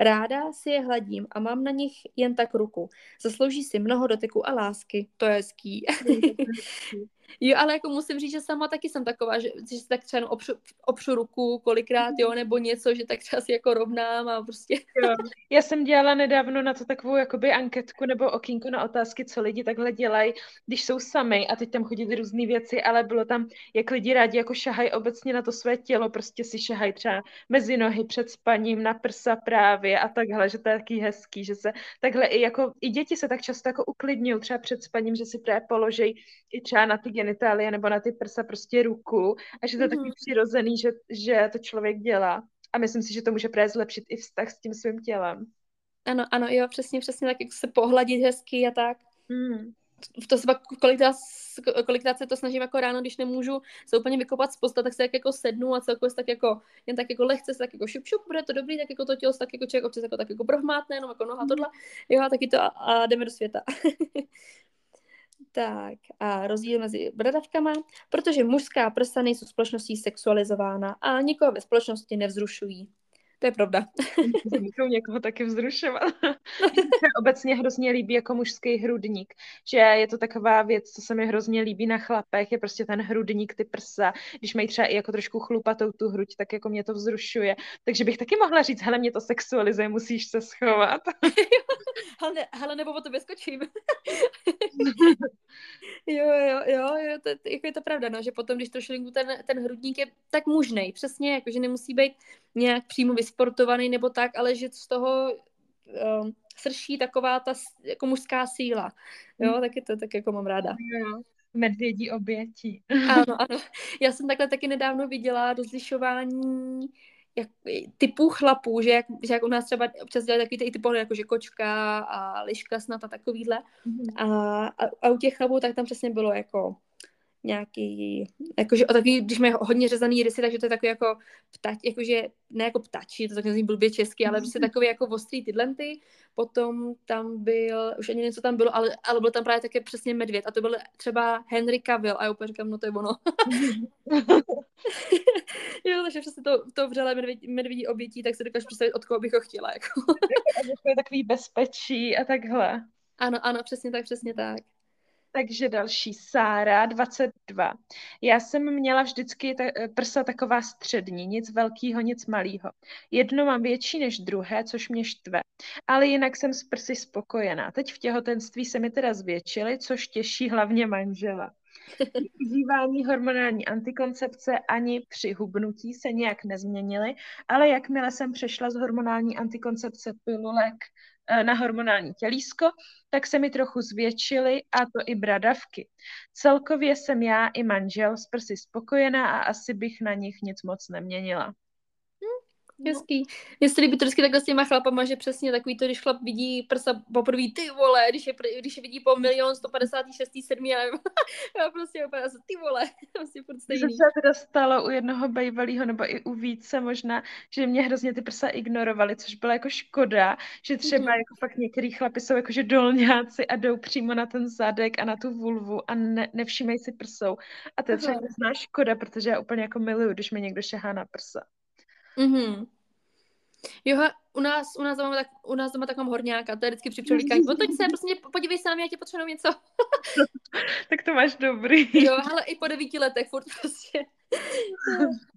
Ráda si je hladím a mám na nich jen tak ruku. Zaslouží si mnoho doteku a lásky. To je hezký. Jo, ale jako musím říct, že sama taky jsem taková, že, že si tak třeba opřu, opřu ruku kolikrát, jo, nebo něco, že tak třeba si jako rovnám a prostě. Jo. Já jsem dělala nedávno na to takovou jakoby anketku nebo okýnko na otázky, co lidi takhle dělají, když jsou sami a teď tam chodí různé věci, ale bylo tam, jak lidi rádi jako šahají obecně na to své tělo, prostě si šahají třeba mezi nohy před spaním, na prsa právě a takhle, že to je taky hezký, že se takhle i jako, i děti se tak často jako uklidňují třeba před spaním, že si právě položej i třeba na ty genitálie nebo na ty prsa prostě ruku a že to je mm-hmm. taky mhm. přirozený, že, že to člověk dělá. A myslím si, že to může právě zlepšit i vztah s tím svým tělem. Ano, ano, jo, přesně, přesně tak, jak se pohladit hezky a tak. Mm. To se pak kolikrát, kolikrát se to snažím jako ráno, když nemůžu se úplně vykopat z posta, tak se jak jako sednu a celkově tak jako, jen tak jako lehce se tak jako šup, šup, bude to dobrý, tak jako to tělo tak jako člověk občas jako tak jako prohmátne, jenom jako noha tohle, jo, a taky to a, a jdeme do světa. Tak a rozdíl mezi bradavkama, protože mužská prsa nejsou společností sexualizována a nikoho ve společnosti nevzrušují. To je pravda. Můžou někoho taky vzrušovat. se obecně hrozně líbí jako mužský hrudník, že je to taková věc, co se mi hrozně líbí na chlapech, je prostě ten hrudník, ty prsa, když mají třeba i jako trošku chlupatou tu hruď, tak jako mě to vzrušuje. Takže bych taky mohla říct, hele, mě to sexualizuje, musíš se schovat. hele, hele, nebo o to vyskočím. jo, jo, jo, jo, to, jako je to pravda, no, že potom, když trošku ten, ten hrudník je tak mužný, přesně, jako, že nemusí být nějak přímo vysportovaný nebo tak, ale že z toho um, srší taková ta jako mužská síla. Jo, mm. taky to tak jako mám ráda. Jo. Medvědí oběti. Ano, ano. Já jsem takhle taky nedávno viděla rozlišování jak, typů chlapů, že jak, že jak u nás třeba občas dělají takový ty, ty pohledy, jako že kočka a liška snad a takovýhle. Mm-hmm. A, a, a, u těch chlapů tak tam přesně bylo jako nějaký, jakože o takový, když mají hodně řezaný rysy, takže to je takový jako ptať, jakože, ne jako ptačí, to tak nezní blbě česky, ale prostě takový jako ostrý tydlenty. Potom tam byl, už ani něco tam bylo, ale, ale byl tam právě také přesně medvěd a to byl třeba Henry Cavill a já úplně říkám, no to je ono. jo, takže přesně to, to vřelé medvědí, medvědí obětí, tak se dokážu představit, od koho bych ho chtěla. Jako. to je takový bezpečí a takhle. Ano, ano, přesně tak, přesně tak. Takže další, Sára, 22. Já jsem měla vždycky ta, prsa taková střední, nic velkého, nic malého. Jedno mám větší než druhé, což mě štve. Ale jinak jsem s prsy spokojená. Teď v těhotenství se mi teda zvětšily, což těší hlavně manžela. Užívání hormonální antikoncepce ani při hubnutí se nějak nezměnily, ale jakmile jsem přešla z hormonální antikoncepce pilulek Eh, na hormonální tělísko, tak se mi trochu zvětšily a to i bradavky. Celkově jsem já i manžel z prsy spokojená a asi bych na nich nic moc neměnila. No. Hezký. Mně se líbí to vždycky takhle s těma chlapama, že přesně takový to, když chlap vidí prsa poprvé, ty vole, když je, když je vidí po milion 156, 7, já nevím, já prostě úplně ty vole, prostě furt stejný. To se teda stalo u jednoho bejvalého, nebo i u více možná, že mě hrozně ty prsa ignorovali, což byla jako škoda, že třeba mm-hmm. jako fakt některý chlapi jsou jakože dolňáci a jdou přímo na ten zadek a na tu vulvu a ne, nevšímají si prsou. A to je třeba škoda, protože já úplně jako miluju, když mi někdo šahá na prsa. Mhm. Jo, u nás, u nás doma, tak, u nás doma taková horňáka, to je vždycky při převlíkání. Otoď se, prostě podívej se na mě, já ti potřebuji něco. tak to máš dobrý. Jo, ale i po devíti letech furt prostě.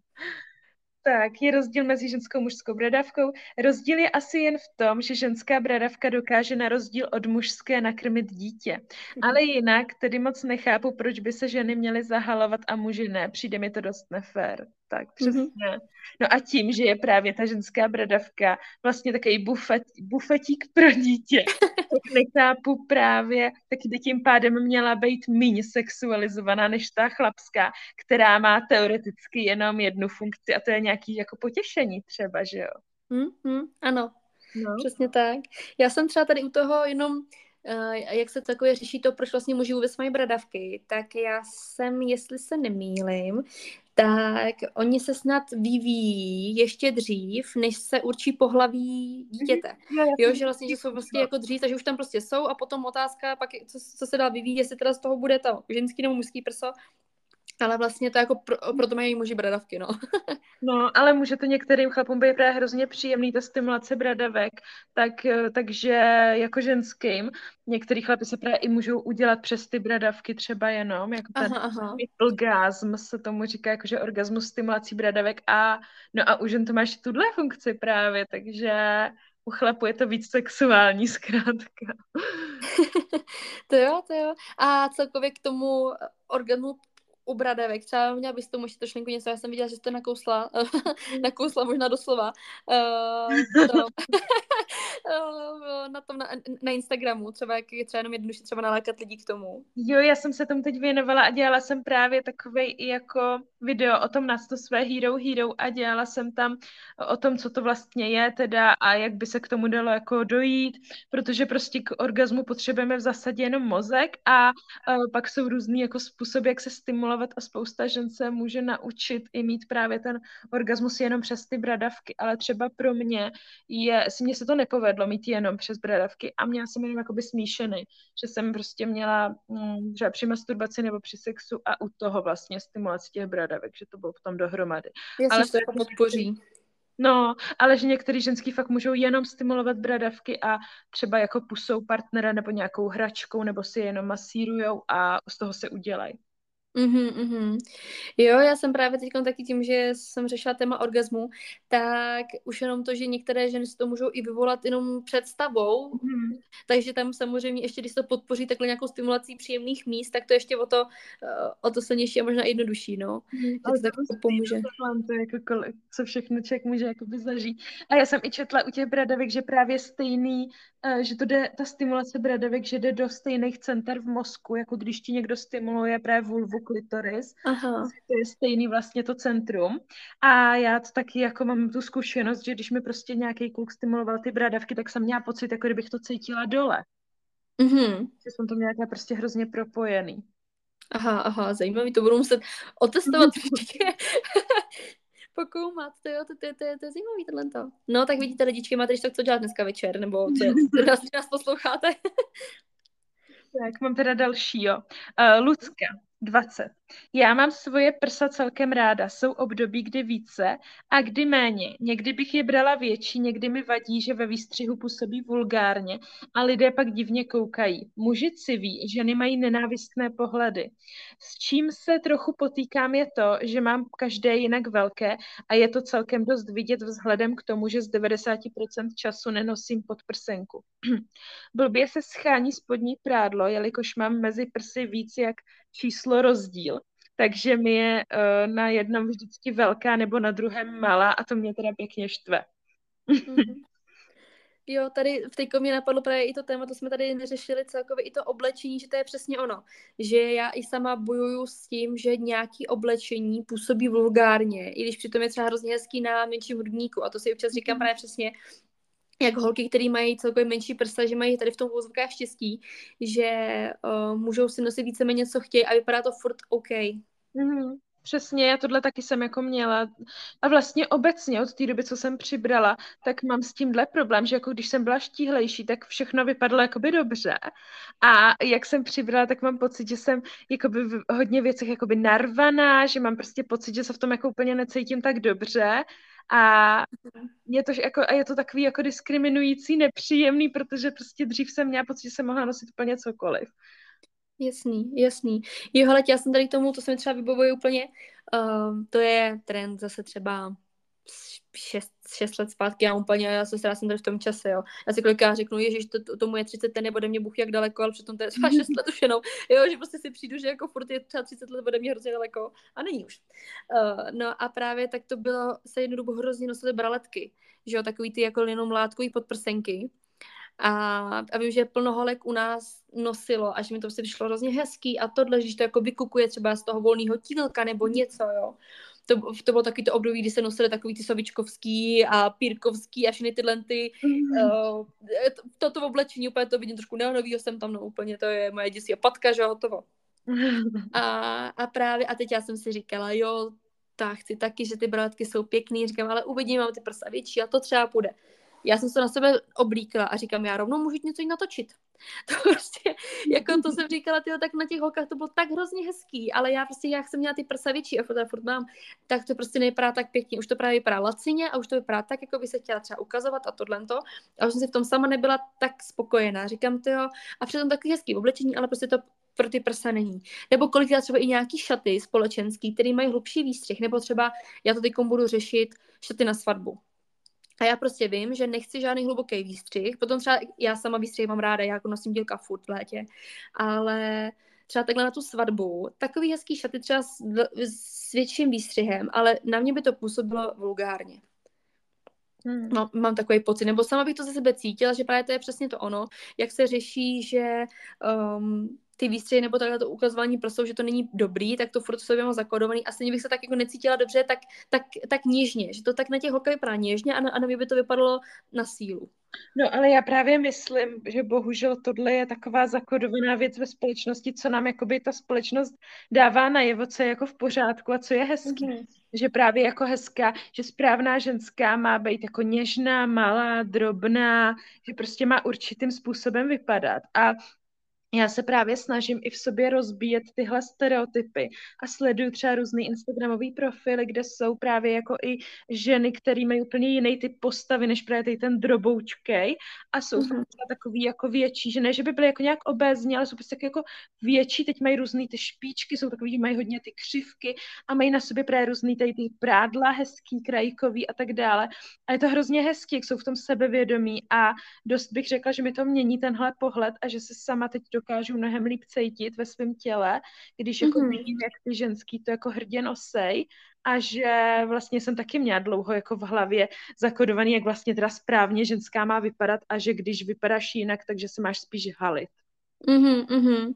Tak, je rozdíl mezi ženskou a mužskou bradavkou. Rozdíl je asi jen v tom, že ženská bradavka dokáže na rozdíl od mužské nakrmit dítě. Ale jinak tedy moc nechápu, proč by se ženy měly zahalovat a muži ne. Přijde mi to dost nefér. Tak, přesně. Mm-hmm. No a tím, že je právě ta ženská bradavka vlastně takový bufet, bufetík pro dítě, tak nechápu právě, taky by tím pádem měla být méně sexualizovaná než ta chlapská, která má teoreticky jenom jednu funkci a to je nějaký jako potěšení třeba, že jo? Mm-hmm, ano, no. přesně tak. Já jsem třeba tady u toho jenom jak se takové řeší to, proč vlastně muži vůbec mají bradavky, tak já jsem, jestli se nemýlim, tak oni se snad vyvíjí ještě dřív, než se určí pohlaví dítěte. Mhm. Jo, že vlastně, že jsou prostě jako dřív, takže už tam prostě jsou a potom otázka, pak co, co se dá vyvíjí, jestli teda z toho bude to ženský nebo mužský prso, ale vlastně to jako pro, proto mají muži bradavky, no. no, ale může to některým chlapům být právě hrozně příjemný ta stimulace bradavek, tak, eh, takže jako ženským, některý chlapy se právě i můžou udělat přes ty bradavky třeba jenom, jako ten aha, aha. orgasm se tomu říká, jakože orgasmus stimulací bradavek a no a u žen to máš tuhle funkci právě, takže u chlapu je to víc sexuální zkrátka. to jo, to jo. A celkově k tomu organu u bradavek, třeba měla bys tomu ještě trošku něco, já jsem viděla, že jste nakousla, nakousla možná doslova, uh, to, uh, na tom na, na, Instagramu, třeba jak je třeba jenom jednoduše třeba nalákat lidi k tomu. Jo, já jsem se tomu teď věnovala a dělala jsem právě takový i jako video o tom na to své Hero Hero a dělala jsem tam o tom, co to vlastně je teda a jak by se k tomu dalo jako dojít, protože prostě k orgazmu potřebujeme v zásadě jenom mozek a uh, pak jsou různý jako způsoby, jak se stimulovat stimulovat a spousta žen se může naučit i mít právě ten orgasmus jenom přes ty bradavky, ale třeba pro mě je, si mně se to nepovedlo mít jenom přes bradavky a měla jsem jenom jakoby smíšený, že jsem prostě měla hm, třeba při masturbaci nebo při sexu a u toho vlastně stimulaci těch bradavek, že to bylo potom dohromady. Já ale to jako podpoří. No, ale že některý ženský fakt můžou jenom stimulovat bradavky a třeba jako pusou partnera nebo nějakou hračkou nebo si jenom masírujou a z toho se udělají. Mhm, mhm. Jo, já jsem právě teď taky tím, že jsem řešila téma orgasmu, tak už jenom to, že některé ženy si to můžou i vyvolat jenom představou, Mhm. takže tam samozřejmě ještě, když se to podpoří takhle nějakou stimulací příjemných míst, tak to ještě o to, eh, o to silnější a možná jednodušší, no. Mhm, Že ale to tak to musí pomůže. Tohle to je jako kolik, co všechno člověk může jakoby zažít. A já jsem i četla u těch bradavek, že právě stejný, eh, že to jde, ta stimulace bradavek, že jde do stejných center v mozku, jako když ti někdo stimuluje právě vulvu klitoris, Aha. to je stejný vlastně to centrum. A já to taky jako mám tu zkušenost, že když mi prostě nějaký kluk stimuloval ty bradavky, tak jsem měla pocit, jako kdybych to cítila dole. Mhm. Že jsem to měla takhle prostě hrozně propojený. Aha, aha, zajímavý, to budu muset otestovat určitě. Pokoumat, to jo, to, to, to, to je zajímavý tohle to. No, tak vidíte, lidičky, máte tak co dělat dneska večer, nebo co, nás, nás posloucháte. Tak, mám teda dalšího. Uh, Lucka, 20. Já mám svoje prsa celkem ráda. Jsou období, kdy více a kdy méně. Někdy bych je brala větší, někdy mi vadí, že ve výstřihu působí vulgárně a lidé pak divně koukají. Muži civí, ženy mají nenávistné pohledy. S čím se trochu potýkám je to, že mám každé jinak velké a je to celkem dost vidět vzhledem k tomu, že z 90% času nenosím podprsenku. Blbě se schání spodní prádlo, jelikož mám mezi prsy víc jak číslo rozdíl. Takže mi je uh, na jednom vždycky velká nebo na druhém malá a to mě teda pěkně štve. Mhm. Jo, tady v té mě napadlo právě i to téma, to jsme tady neřešili celkově, i to oblečení, že to je přesně ono. Že já i sama bojuju s tím, že nějaký oblečení působí vulgárně, i když přitom je třeba hrozně hezký na menším hrudníku. A to si občas říkám právě přesně, jak holky, které mají celkově menší prsa, že mají tady v tom vozovkách štěstí, že uh, můžou si nosit víceméně, co chtějí a vypadá to furt OK. Mm-hmm. Přesně, já tohle taky jsem jako měla. A vlastně obecně od té doby, co jsem přibrala, tak mám s tímhle problém, že jako když jsem byla štíhlejší, tak všechno vypadalo jakoby dobře. A jak jsem přibrala, tak mám pocit, že jsem jakoby v hodně věcech jakoby narvaná, že mám prostě pocit, že se v tom jako úplně necítím tak dobře. A je to, jako, a je to takový jako diskriminující, nepříjemný, protože prostě dřív jsem měla pocit, že jsem mohla nosit úplně cokoliv. Jasný, jasný. Jo, hele, já jsem tady k tomu, to se mi třeba vybavuje úplně, uh, to je trend zase třeba 6, 6 let zpátky, já úplně, já se jsem tady v tom čase, jo. Já si kolikrát řeknu, ježiš, to, to, tomu je 30, ten nebude mě buch jak daleko, ale přitom to je třeba 6 let už jenom, jo, že prostě si přijdu, že jako furt je třeba 30 let ode mě hrozně daleko a není už. Uh, no a právě tak to bylo, se jednu dobu hrozně nosily braletky, že jo, takový ty jako jenom látkový podprsenky. A, a vím, že plno holek u nás nosilo a že mi to prostě vyšlo hrozně hezký a tohle, že to jako vykukuje třeba z toho volného tílka nebo něco, jo to, to bylo taky to období, kdy se nosily takový ty sovičkovský a pírkovský a všechny tyhle ty, mm-hmm. uh, to, to oblečení, úplně to vidím trošku neonovýho jsem tam, no úplně, to je moje děsí a patka, že hotovo. a, a právě, a teď já jsem si říkala, jo, tak chci taky, že ty brátky jsou pěkný, říkám, ale uvidím, mám ty prsa větší a to třeba půjde. Já jsem se na sebe oblíkla a říkám, já rovnou můžu něco natočit. To prostě, jako to jsem říkala, tyjo, tak na těch holkách to bylo tak hrozně hezký, ale já prostě, jak jsem měla ty prsa větší a furt, furt mám, tak to prostě nevypadá tak pěkně. Už to právě vypadá lacině a už to vypadá tak, jako by se chtěla třeba ukazovat a tohle to. A už jsem si v tom sama nebyla tak spokojená. Říkám, to jo, a přitom taky hezký oblečení, ale prostě to pro ty prsa není. Nebo kolikrát třeba i nějaký šaty společenský, které mají hlubší výstřih, nebo třeba já to teď budu řešit šaty na svatbu. A já prostě vím, že nechci žádný hluboký výstřih. Potom třeba já sama výstřih mám ráda, já jako nosím dílka furt v létě. Ale třeba takhle na tu svatbu, takový hezký šaty třeba s, s větším výstřihem, ale na mě by to působilo vulgárně. Hmm. Mám, mám takový pocit, nebo sama bych to ze sebe cítila, že právě to je přesně to ono, jak se řeší, že um, ty výstřihy nebo takhle to ukazování prsou, že to není dobrý, tak to furt v sobě mám zakodovaný. Asi bych se tak jako necítila dobře, tak, tak, tak něžně, že to tak na těch holkách vypadá něžně a na, a na mě by to vypadalo na sílu. No ale já právě myslím, že bohužel tohle je taková zakodovaná věc ve společnosti, co nám jakoby ta společnost dává najevo, co je jako v pořádku a co je hezký. Mm-hmm. Že právě jako hezká, že správná ženská má být jako něžná, malá, drobná, že prostě má určitým způsobem vypadat. A já se právě snažím i v sobě rozbíjet tyhle stereotypy a sleduju třeba různý Instagramový profily, kde jsou právě jako i ženy, které mají úplně jiný typ postavy, než právě ten droboučkej a jsou mm-hmm. třeba takový jako větší, že ne, že by byly jako nějak obézní, ale jsou prostě jako větší, teď mají různý ty špičky, jsou takový, mají hodně ty křivky a mají na sobě právě různý tady ty prádla, hezký, krajkový a tak dále. A je to hrozně hezký, jak jsou v tom sebevědomí a dost bych řekla, že mi to mění tenhle pohled a že se sama teď dokážu mnohem líp cítit ve svém těle, když jako mm-hmm. vidím, jak ty ženský to jako hrdě nosej a že vlastně jsem taky měla dlouho jako v hlavě zakodovaný, jak vlastně teda správně ženská má vypadat a že když vypadáš jinak, takže se máš spíš halit. Mhm, mhm.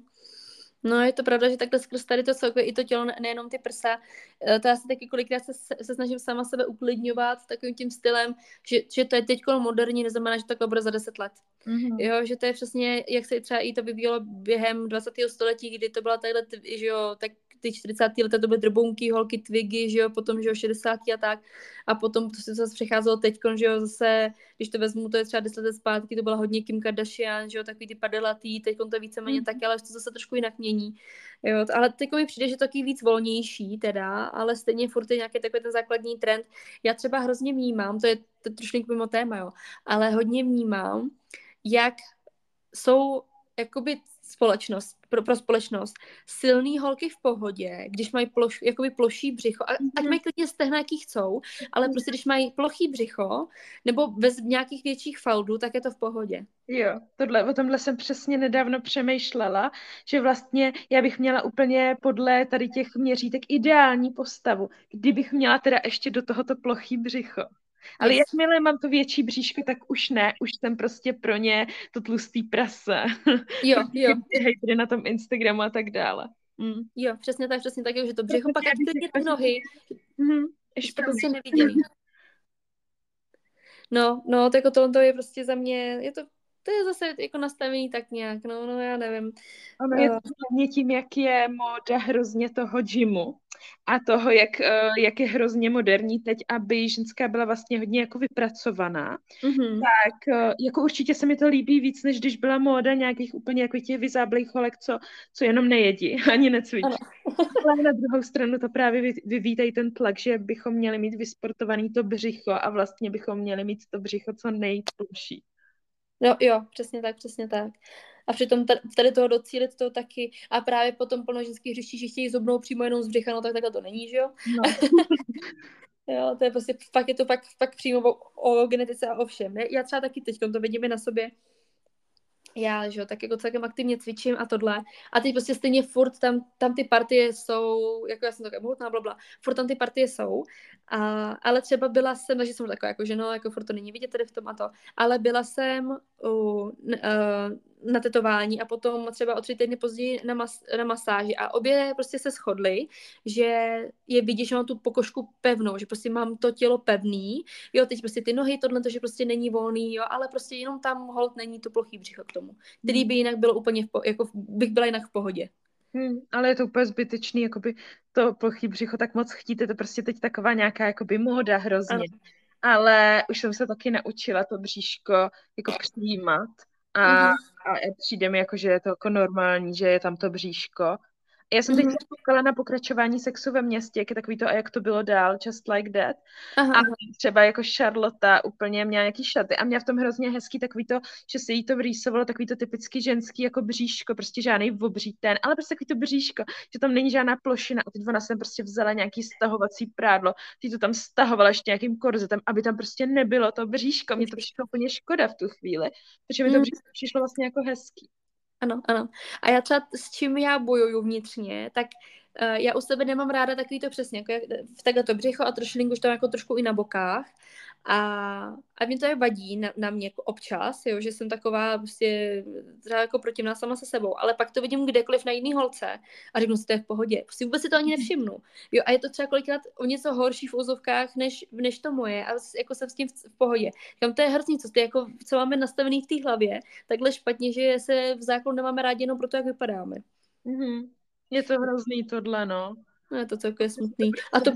No je to pravda, že takhle skrz tady to celkově i to tělo, nejenom ty prsa, eh, to já se taky kolikrát se, se snažím sama sebe uklidňovat takovým tím stylem, že, že to je teď moderní, neznamená, že to takhle bude za deset let. Mm-hmm. Jo, že to je přesně, jak se třeba i to vyvíjelo během 20. století, kdy to byla takhle, že jo, tak ty 40. leta to byly drbounky, holky, twigy, že jo, potom, že jo, 60. a tak. A potom to se zase přecházelo teď, že jo, zase, když to vezmu, to je třeba 10 let zpátky, to byla hodně Kim Kardashian, že jo, takový ty padelatý, teď to víceméně mm. taky, ale to zase trošku jinak mění. Jo, ale teď mi přijde, že to taky víc volnější teda, ale stejně furt je nějaký takový ten základní trend. Já třeba hrozně vnímám, to je to trošku mimo téma, jo, ale hodně vnímám, jak jsou jakoby společnost, pro, pro společnost silný holky v pohodě, když mají ploš, jakoby ploší břicho, a, ať mají klidně stehna, jaký chcou, ale mm-hmm. prostě když mají plochý břicho nebo bez nějakých větších faldů, tak je to v pohodě. Jo, tohle, o tomhle jsem přesně nedávno přemýšlela, že vlastně já bych měla úplně podle tady těch měřítek ideální postavu, kdybych měla teda ještě do tohoto plochý břicho. Ale jakmile mám to větší bříško, tak už ne, už jsem prostě pro ně to tlustý prase. Jo, jo. Hejtry na tom Instagramu a tak dále. Mm. Jo, přesně tak, přesně tak, že to břicho, pak ať ty nohy, mm-hmm. ještě to prostě neviděli. No, no, tak jako tohle to je prostě za mě, je to to je zase jako nastavený tak nějak, no, no já nevím. Ono je to hlavně tím, jak je móda hrozně toho gymu a toho, jak, eh, jak je hrozně moderní teď, aby ženská byla vlastně hodně jako vypracovaná, mm-hmm. tak eh, jako určitě se mi to líbí víc, než když byla móda nějakých úplně jako těch vyzáblých holek, co, co jenom nejedí, ani necvičí. Ale na druhou stranu to právě vyvítají ten tlak, že bychom měli mít vysportovaný to břicho a vlastně bychom měli mít to břicho co nejtluší. No jo, přesně tak, přesně tak. A přitom tady toho docílit to taky, a právě potom plno ženských hřiští, že chtějí zobnout přímo jenom z břicha, no tak takhle to není, že jo? No. jo, to je prostě, fakt je to pak, fakt přímo o, o genetice a o všem. Já třeba taky teď to vidíme na sobě, já, že jo, tak jako celkem aktivně cvičím a tohle. A teď prostě stejně furt tam, tam ty partie jsou, jako já jsem taková mohutná, blabla, furt tam ty partie jsou. A, ale třeba byla jsem, takže jsem taková jako, že no, jako furt to není vidět tady v tom a to. Ale byla jsem uh, uh, na tetování a potom třeba o tři týdny později na, mas, na masáži a obě prostě se shodly, že je vidět, že mám tu pokožku pevnou, že prostě mám to tělo pevný, jo, teď prostě ty nohy, tohle to, že prostě není volný, jo, ale prostě jenom tam hold není to plochý břicho k tomu, který hmm. by jinak bylo úplně, v po, jako bych byla jinak v pohodě. Hmm, ale je to úplně zbytečný, jakoby to plochý břicho tak moc chtíte, to prostě teď taková nějaká jakoby móda hrozně. Ano. Ale už jsem se taky naučila to bříško jako přijímat a, mm-hmm. a přijde mi jako, že je to jako normální, že je tam to bříško já jsem mm-hmm. teď koukala na pokračování sexu ve městě, jak je takový to, a jak to bylo dál, just like that. Aha. A třeba jako Charlotte úplně měla nějaký šaty a měla v tom hrozně hezký takový to, že se jí to vrýsovalo takový to typicky ženský jako bříško, prostě žádný obří ten, ale prostě takový to bříško, že tam není žádná plošina a teď ona jsem prostě vzala nějaký stahovací prádlo, ty to tam stahovala ještě nějakým korzetem, aby tam prostě nebylo to bříško. Mě to přišlo úplně škoda v tu chvíli, protože mi to bříško přišlo vlastně jako hezký. Ano, ano. A já třeba s čím já bojuju vnitřně, tak uh, já u sebe nemám ráda takový to přesně, jako v takhle to břicho a trošku už tam jako trošku i na bokách. A, a mě to je vadí na, na mě jako občas, jo, že jsem taková prostě třeba jako protivná sama se sebou, ale pak to vidím kdekoliv na jiný holce a řeknu si, to je v pohodě. Prostě vůbec si to ani nevšimnu. Jo, a je to třeba kolikrát o něco horší v úzovkách, než, než to moje a jako jsem s tím v, v pohodě. Tam to je hrozný, co, ty, jako, co máme nastavený v té hlavě, takhle špatně, že se v základu nemáme rádi jenom proto, jak vypadáme. Mm-hmm. Je to hrozný tohle, no. No je to celkově smutný. A to...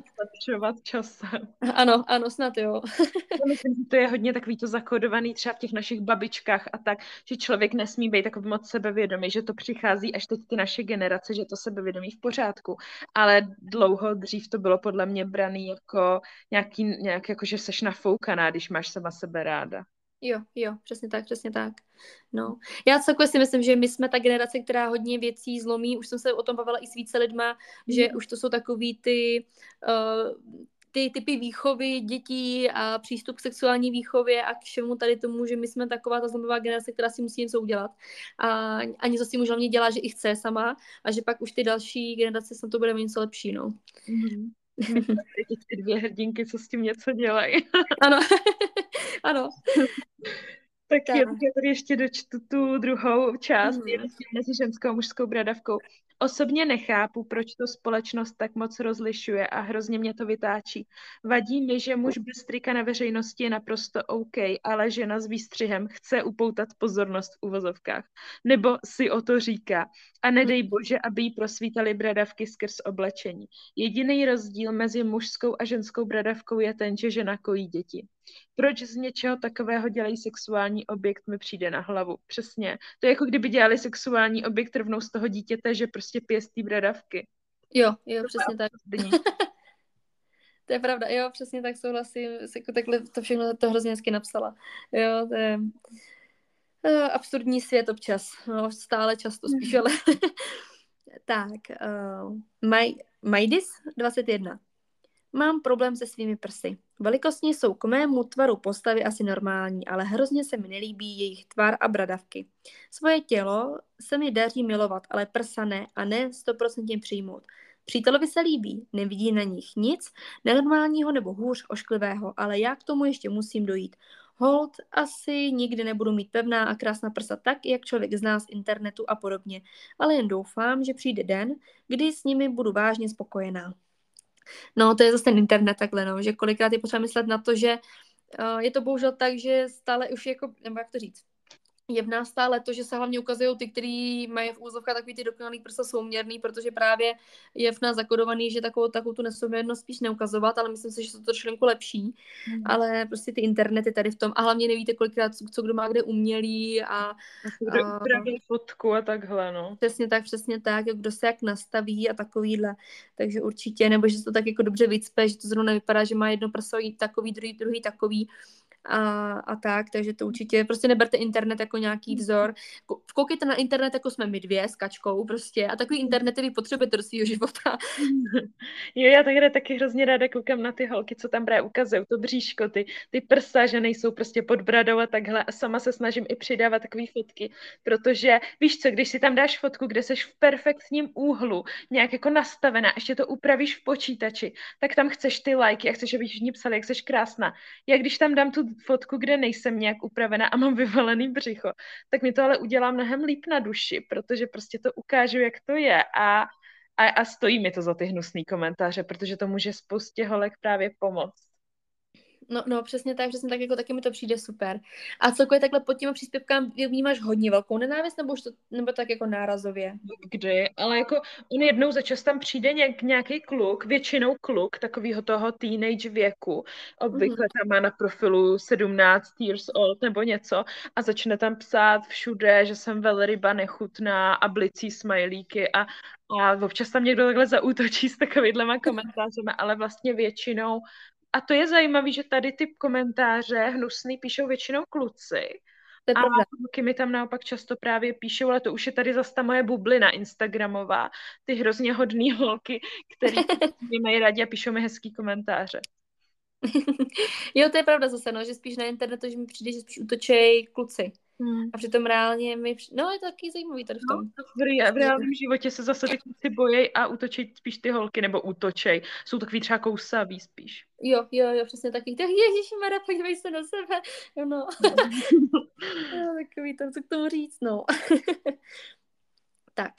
Časem. Ano, ano, snad jo. Myslím, že to je hodně takový to zakodovaný třeba v těch našich babičkách a tak, že člověk nesmí být takový moc sebevědomý, že to přichází až teď ty naše generace, že to sebevědomí v pořádku. Ale dlouho dřív to bylo podle mě braný jako nějaký, nějak jako, že seš nafoukaná, když máš sama sebe ráda. Jo, jo, přesně tak, přesně tak. No. Já celkově si myslím, že my jsme ta generace, která hodně věcí zlomí. Už jsem se o tom bavila i s více lidma, že mm. už to jsou takový ty, uh, ty typy výchovy dětí a přístup k sexuální výchově a k všemu tady tomu, že my jsme taková ta zlomová generace, která si musí něco udělat. A, a něco si může hlavně dělat, že i chce sama a že pak už ty další generace se to bude něco lepší, no. Mm. ty dvě hrdinky, co s tím něco dělají. ano, ano. Tak, tak. já tady ještě dočtu tu druhou část, mm. mezi ženskou a mužskou bradavkou. Osobně nechápu, proč to společnost tak moc rozlišuje a hrozně mě to vytáčí. Vadí mi, že muž bez trika na veřejnosti je naprosto OK, ale žena s výstřihem chce upoutat pozornost v uvozovkách. Nebo si o to říká. A nedej bože, aby jí prosvítali bradavky skrz oblečení. Jediný rozdíl mezi mužskou a ženskou bradavkou je ten, že žena kojí děti. Proč z něčeho takového dělají sexuální objekt, mi přijde na hlavu. Přesně. To je jako kdyby dělali sexuální objekt rovnou z toho dítěte, že prostě pěstí bradavky. Jo, jo, přesně tak. to je pravda, jo, přesně tak souhlasím. Jako takhle to všechno to hrozně hezky napsala. Jo, to je uh, absurdní svět občas. No, stále často spíš, ale... tak, uh, Maj, Majdis 21. Mám problém se svými prsy. Velikostně jsou k mému tvaru postavy asi normální, ale hrozně se mi nelíbí jejich tvar a bradavky. Svoje tělo se mi daří milovat, ale prsa ne a ne 100% přijmout. Přítelovi se líbí, nevidí na nich nic nenormálního nebo hůř ošklivého, ale já k tomu ještě musím dojít. Hold, asi nikdy nebudu mít pevná a krásná prsa tak, jak člověk zná z internetu a podobně, ale jen doufám, že přijde den, kdy s nimi budu vážně spokojená. No, to je zase ten internet takhle, no, že kolikrát je potřeba myslet na to, že uh, je to bohužel tak, že stále už jako, nebo jak to říct, je v nás stále to, že se hlavně ukazují ty, kteří mají v úzovkách takový ty dokonalý prsa souměrný, protože právě je v nás zakodovaný, že takovou, takovou tu nesouměrnost spíš neukazovat, ale myslím si, že jsou to trošku lepší. Mm. Ale prostě ty internety tady v tom a hlavně nevíte kolikrát, co, kdo má kde umělý a... Kdo upraví fotku a takhle, no. Přesně tak, přesně tak, kdo se jak nastaví a takovýhle. Takže určitě, nebo že se to tak jako dobře vycpe, že to zrovna nevypadá, že má jedno prso takový, druhý, druhý takový a, a tak, takže to určitě, prostě neberte internet jako nějaký vzor. Koukejte na internet, jako jsme my dvě s kačkou prostě a takový internety vy potřebujete do svého života. Jo, já takhle taky hrozně ráda koukám na ty holky, co tam právě ukazují, to bříško, ty, ty prsa, že nejsou prostě pod bradou a takhle a sama se snažím i přidávat takové fotky, protože víš co, když si tam dáš fotku, kde seš v perfektním úhlu, nějak jako nastavená, ještě to upravíš v počítači, tak tam chceš ty lajky a chceš, aby všichni psali, jak jsi krásná. Já když tam dám tu fotku, kde nejsem nějak upravená a mám vyvalený břicho, tak mi to ale udělá mnohem líp na duši, protože prostě to ukážu, jak to je a, a, a stojí mi to za ty hnusný komentáře, protože to může spoustě holek právě pomoct. No, no, přesně tak, přesně tak, jako taky mi to přijde super. A celkově takhle pod těma příspěvkám vnímáš hodně velkou nenávist, nebo už to, nebo tak jako nárazově? Kdy, ale jako on jednou za čas tam přijde nějak, nějaký kluk, většinou kluk takového toho teenage věku, obvykle mm-hmm. tam má na profilu 17 years old nebo něco a začne tam psát všude, že jsem velryba nechutná a blicí smajlíky a a občas tam někdo takhle zaútočí s takovýhlema komentářemi, ale vlastně většinou a to je zajímavé, že tady ty komentáře hnusný píšou většinou kluci. To a kluky mi tam naopak často právě píšou, ale to už je tady zase ta moje bublina Instagramová. Ty hrozně hodný holky, které mě mají rádi a píšou mi hezký komentáře. jo, to je pravda zase, no, že spíš na internetu, že mi přijde, že spíš utočej kluci. Hmm. A přitom reálně mi... No, je to taky zajímavý tady v tom. No, v, v reálném životě se zase ty kluci bojí a útočí spíš ty holky, nebo útočej. Jsou takový třeba kousaví spíš. Jo, jo, jo, přesně taky. Tak Mara, podívej se na sebe. No. no. jo, takový to, co k tomu říct, no. tak.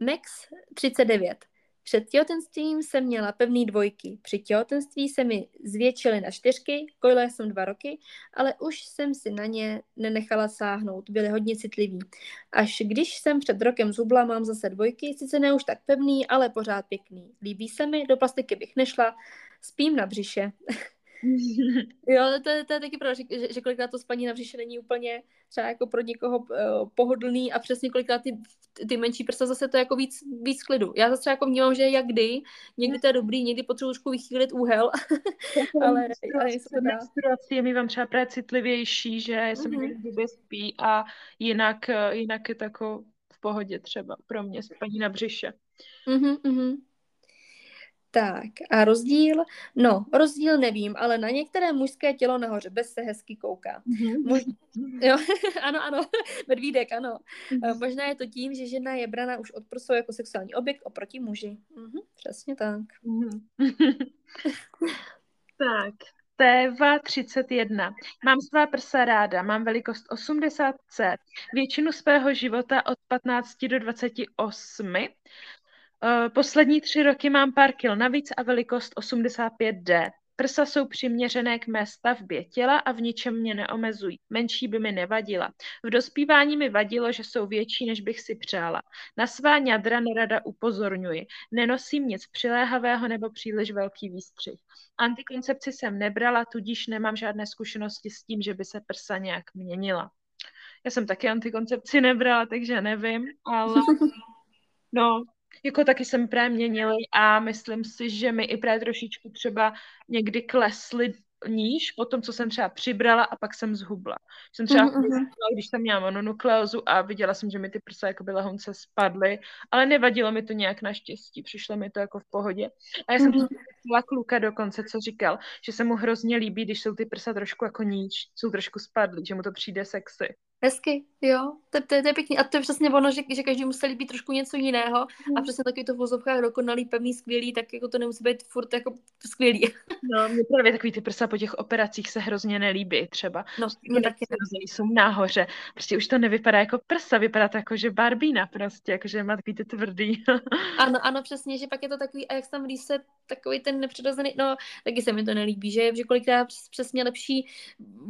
Max 39. Před těhotenstvím jsem měla pevný dvojky. Při těhotenství se mi zvětšily na čtyřky, kojila jsem dva roky, ale už jsem si na ně nenechala sáhnout, byly hodně citliví. Až když jsem před rokem zhubla, mám zase dvojky, sice ne už tak pevný, ale pořád pěkný. Líbí se mi, do plastiky bych nešla, spím na břiše. jo, to, je, to je taky pravda, že, že kolikrát to spaní na břiše není úplně třeba jako pro někoho uh, pohodlný a přesně kolikrát ty, ty menší prsa zase to je jako víc, víc klidu. Já zase jako vnímám, že jak kdy, někdy to je dobrý, někdy potřebuji trošku vychýlit úhel, ale, ale to dá. Menstruací je mi vám třeba právě citlivější, že se mi mm-hmm. spí a jinak, eh, jinak je to jako v pohodě třeba pro mě spaní na břiše. Mm-hmm, mm-hmm. Tak a rozdíl? No, rozdíl nevím, ale na některé mužské tělo nahoře bez se hezky kouká. Mm-hmm. Mož... Jo, ano, ano, medvídek, ano. Mm-hmm. Možná je to tím, že žena je brana už od prsou jako sexuální objekt oproti muži. Mm-hmm, přesně tak. Mm-hmm. tak, Téva 31. Mám svá prsa ráda, mám velikost 80C. Většinu svého života od 15 do 28 Eh, poslední tři roky mám pár kil navíc a velikost 85D. Prsa jsou přiměřené k mé stavbě těla a v ničem mě neomezují. Menší by mi nevadila. V dospívání mi vadilo, že jsou větší, než bych si přála. Na svá ňadra nerada upozorňuji. Nenosím nic přiléhavého nebo příliš velký výstřih. Antikoncepci jsem nebrala, tudíž nemám žádné zkušenosti s tím, že by se prsa nějak měnila. Já jsem taky antikoncepci nebrala, takže nevím, ale no, jako taky jsem právě měnili a myslím si, že mi i právě trošičku třeba někdy klesly níž po tom, co jsem třeba přibrala a pak jsem zhubla. Jsem třeba, mm-hmm. když jsem měla mononukleózu a viděla jsem, že mi ty prsa jako by lehonce spadly, ale nevadilo mi to nějak naštěstí, přišlo mi to jako v pohodě. A já jsem mm-hmm. kluka dokonce, co říkal, že se mu hrozně líbí, když jsou ty prsa trošku jako níž, jsou trošku spadly, že mu to přijde sexy. Hezky, jo, to, to, to je pěkný. A to je přesně ono, že, že každý musí líbit trošku něco jiného mm. a přesně takový to v vozovkách dokonalý, pevný, skvělý, tak jako to nemusí být furt jako skvělý. No, mě právě takový ty prsa po těch operacích se hrozně nelíbí třeba. No, mě taky jsou nahoře. Prostě už to nevypadá jako prsa, vypadá to jako, že barbína prostě, jako, že má takový ty tvrdý. ano, ano, přesně, že pak je to takový, a jak tam se takový ten nepřirozený, no, taky se mi to nelíbí, že, že kolikrát přesně lepší,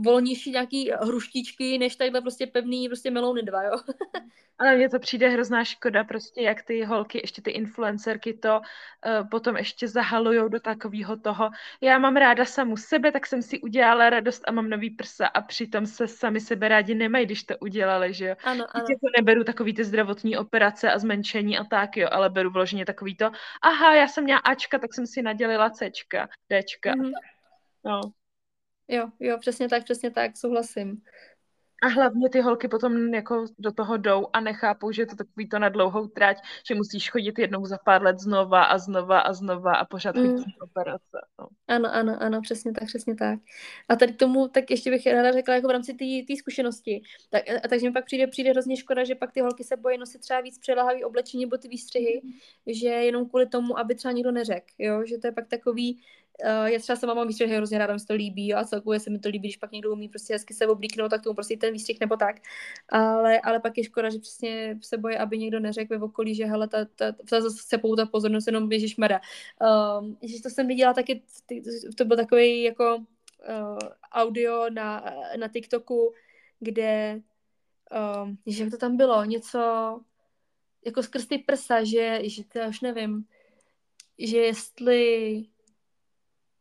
volnější nějaký hruštičky, než tadyhle prostě pevný, prostě melouny dva, jo. Ale mně to přijde hrozná škoda, prostě jak ty holky, ještě ty influencerky to uh, potom ještě zahalujou do takového toho. Já mám ráda samu sebe, tak jsem si udělala radost a mám nový prsa a přitom se sami sebe rádi nemají, když to udělali, že jo. Ano, ano. Teď jako neberu takový ty zdravotní operace a zmenšení a tak, jo, ale beru vloženě takový to, aha, já jsem měla Ačka, tak jsem si nadělila Cčka, Dčka. Mm-hmm. No. Jo, jo, přesně tak, přesně tak, souhlasím. A hlavně ty holky potom jako do toho jdou a nechápou, že je to takový to na dlouhou trať, že musíš chodit jednou za pár let znova a znova a znova a pořád chodit mm. operace. No. Ano, ano, ano, přesně tak, přesně tak. A tady k tomu, tak ještě bych ráda řekla jako v rámci té zkušenosti. Tak, a, takže mi pak přijde, přijde hrozně škoda, že pak ty holky se bojí nosit třeba víc přelahavý oblečení nebo ty výstřihy, mm. že jenom kvůli tomu, aby třeba nikdo neřekl, jo, že to je pak takový, Uh, já třeba sama mám výstřih hrozně ráda, mi to líbí a celkově se mi to líbí, když pak někdo umí prostě hezky se oblíknout, tak tomu prostě ten výstřih nebo tak. Ale, ale pak je škoda, že přesně se bojí, aby někdo neřekl ve okolí, že hele, ta, ta, ta zase se pouta pozornost, jenom běžíš mada. Um, že to jsem viděla taky, to byl takový jako uh, audio na, na TikToku, kde, um, že jak to tam bylo, něco jako skrz ty prsa, že, že to já už nevím, že jestli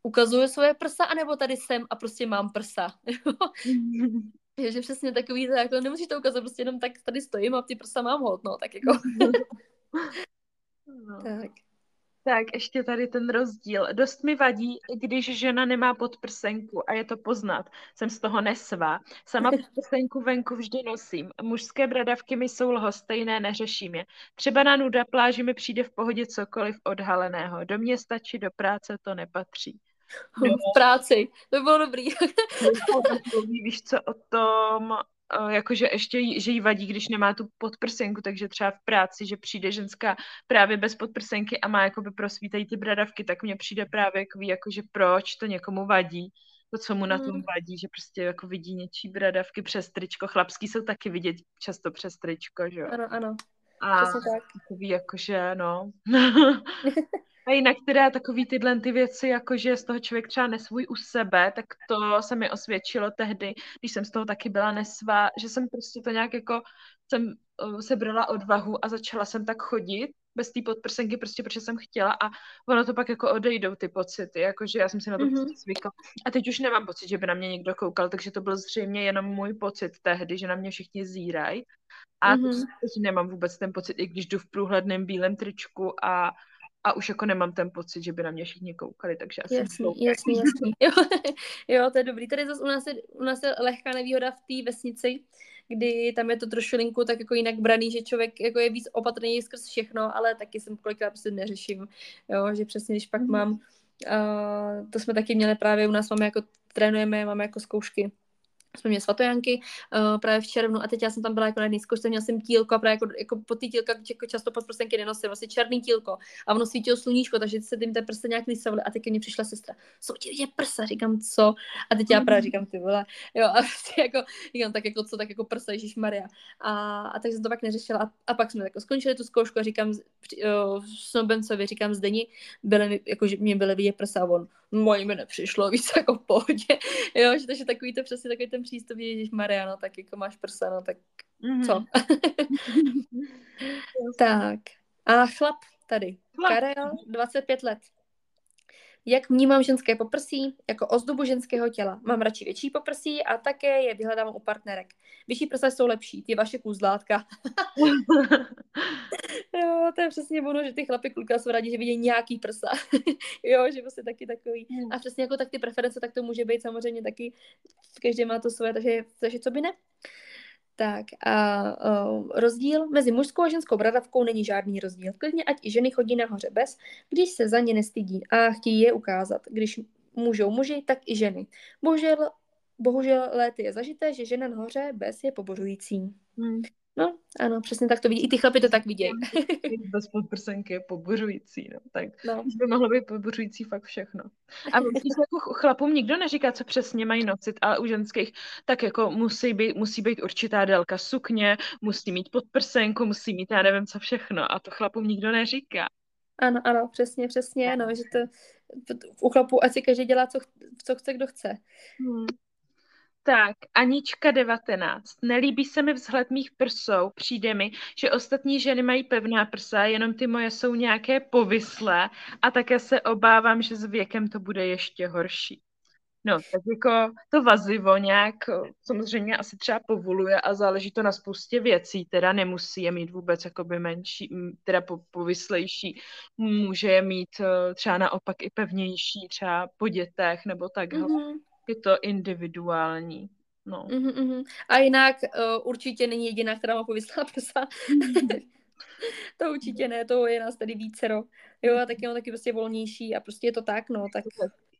ukazuje svoje prsa, anebo tady jsem a prostě mám prsa. Je, že přesně takový, to, jako nemusíš to ukazovat, prostě jenom tak tady stojím a ty prsa mám hod, no, tak jako. no. Tak. Tak, ještě tady ten rozdíl. Dost mi vadí, když žena nemá podprsenku a je to poznat. Jsem z toho nesvá. Sama podprsenku venku vždy nosím. Mužské bradavky mi jsou lhostejné, neřeším je. Třeba na nuda pláži mi přijde v pohodě cokoliv odhaleného. Do mě stačí, do práce to nepatří. No. V práci. To by bylo dobrý. Víš co o tom, eh, jakože ještě, že jí vadí, když nemá tu podprsenku, takže třeba v práci, že přijde ženská právě bez podprsenky a má jakoby prosvítají ty bradavky, tak mně přijde právě jako, jakože proč to někomu vadí, to, co mu na tom hmm. vadí, že prostě jako vidí něčí bradavky přes tričko. Chlapský jsou taky vidět často přes tričko, že jo? Ano, ano. A takový jakože, no. A jinak teda takový tyhle ty věci, jako že z toho člověk třeba nesvůj u sebe, tak to se mi osvědčilo tehdy, když jsem z toho taky byla nesvá, že jsem prostě to nějak jako, jsem uh, sebrala odvahu a začala jsem tak chodit bez té podprsenky, prostě protože jsem chtěla a ono to pak jako odejdou ty pocity, jakože já jsem si na to mm-hmm. prostě zvykla. A teď už nemám pocit, že by na mě někdo koukal, takže to byl zřejmě jenom můj pocit tehdy, že na mě všichni zírají. A mm-hmm. teď nemám vůbec ten pocit, i když jdu v průhledném bílém tričku a a už jako nemám ten pocit, že by na mě všichni koukali, takže asi jasný, jasný, jasný. Jo, jo, to je dobrý. Tady zase u nás je, u nás je lehká nevýhoda v té vesnici, kdy tam je to trošku tak jako jinak braný, že člověk jako je víc opatrný skrz všechno, ale taky jsem kolikrát prostě neřeším, jo, že přesně když pak mm. mám, uh, to jsme taky měli právě u nás máme jako trénujeme, máme jako zkoušky jsme měli svatojanky uh, právě v červnu a teď já jsem tam byla jako na jedné zkoušce, měla jsem tílko a právě jako, jako po ty tílka jako často podprstenky nenosím, vlastně černý tílko a ono svítilo sluníčko, takže se tím ty prsa nějak lisavoly a teď mě přišla sestra, jsou ti je prsa, říkám co? A teď já právě říkám ty vole, jo a prostě jako, říkám tak jako co, tak jako prsa, Ježíš Maria. A, a tak jsem to pak neřešila a, a pak jsme jako skončili tu zkoušku a říkám uh, Snobencovi, říkám Zdeni, byly, jako, že mě byly vidět prsa a on, moje mi nepřišlo víc jako v pohodě, jo, že takže takový to přesně takový ten přístup, že Mariano, tak jako máš prsa, no tak mm-hmm. co? tak. A chlap tady. Chlap. Karel, 25 let. Jak vnímám ženské poprsí? Jako ozdobu ženského těla. Mám radši větší poprsí a také je vyhledávám u partnerek. Vyšší prsa jsou lepší, ty vaše kůzlátka. jo, to je přesně ono, že ty chlapy kluka jsou rádi, že vidí nějaký prsa. jo, že prostě taky takový. Hmm. A přesně jako tak ty preference, tak to může být samozřejmě taky, každý má to svoje, takže, takže co by ne? Tak a uh, rozdíl mezi mužskou a ženskou bradavkou není žádný rozdíl. Klidně ať i ženy chodí nahoře bez, když se za ně nestydí a chtějí je ukázat. Když můžou muži, tak i ženy. Bohužel, bohužel léty je zažité, že žena nahoře bez je pobožující. Hmm. No, ano, přesně tak to vidí. I ty chlapy to tak vidějí. Bez podprsenky je pobořující, no. Tak no. by mohlo být pobořující fakt všechno. A když jako chlapům nikdo neříká, co přesně mají nosit, ale u ženských tak jako musí být, musí být určitá délka sukně, musí mít podprsenku, musí mít já nevím co všechno. A to chlapům nikdo neříká. Ano, ano, přesně, přesně, no, že to u chlapů asi každý dělá, co, co chce, kdo chce. Hmm. Tak, Anička 19. Nelíbí se mi vzhled mých prsou. Přijde mi, že ostatní ženy mají pevná prsa, jenom ty moje jsou nějaké povislé a také se obávám, že s věkem to bude ještě horší. No, tak jako to vazivo nějak samozřejmě asi třeba povoluje a záleží to na spoustě věcí, teda nemusí je mít vůbec jakoby menší, teda po, povyslejší, může je mít e, třeba naopak i pevnější, třeba po dětech nebo takhle. Mm-hmm je to individuální. No. Uh-huh, uh-huh. A jinak uh, určitě není jediná, která má povyslá prsa. to určitě ne, to je nás tady vícero. Jo, a taky on taky prostě volnější a prostě je to tak, no, tak.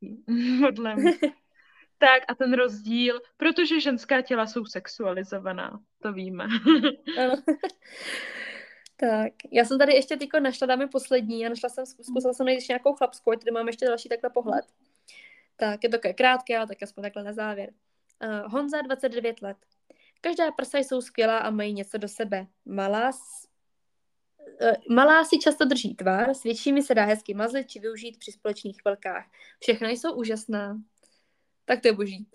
Podle mě. tak a ten rozdíl, protože ženská těla jsou sexualizovaná, to víme. Tak, já jsem tady ještě teďko našla, dáme poslední a našla jsem, zkusila jsem najít ještě nějakou chlapskou, tady mám ještě další takhle pohled. Tak je to také krátké, ale tak aspoň takhle na závěr. Uh, Honza, 29 let. Každá prsa jsou skvělá a mají něco do sebe. Malá, uh, malá si často drží tvar, s většími se dá hezky mazlit či využít při společných chvilkách. Všechno jsou úžasná. Tak to je boží.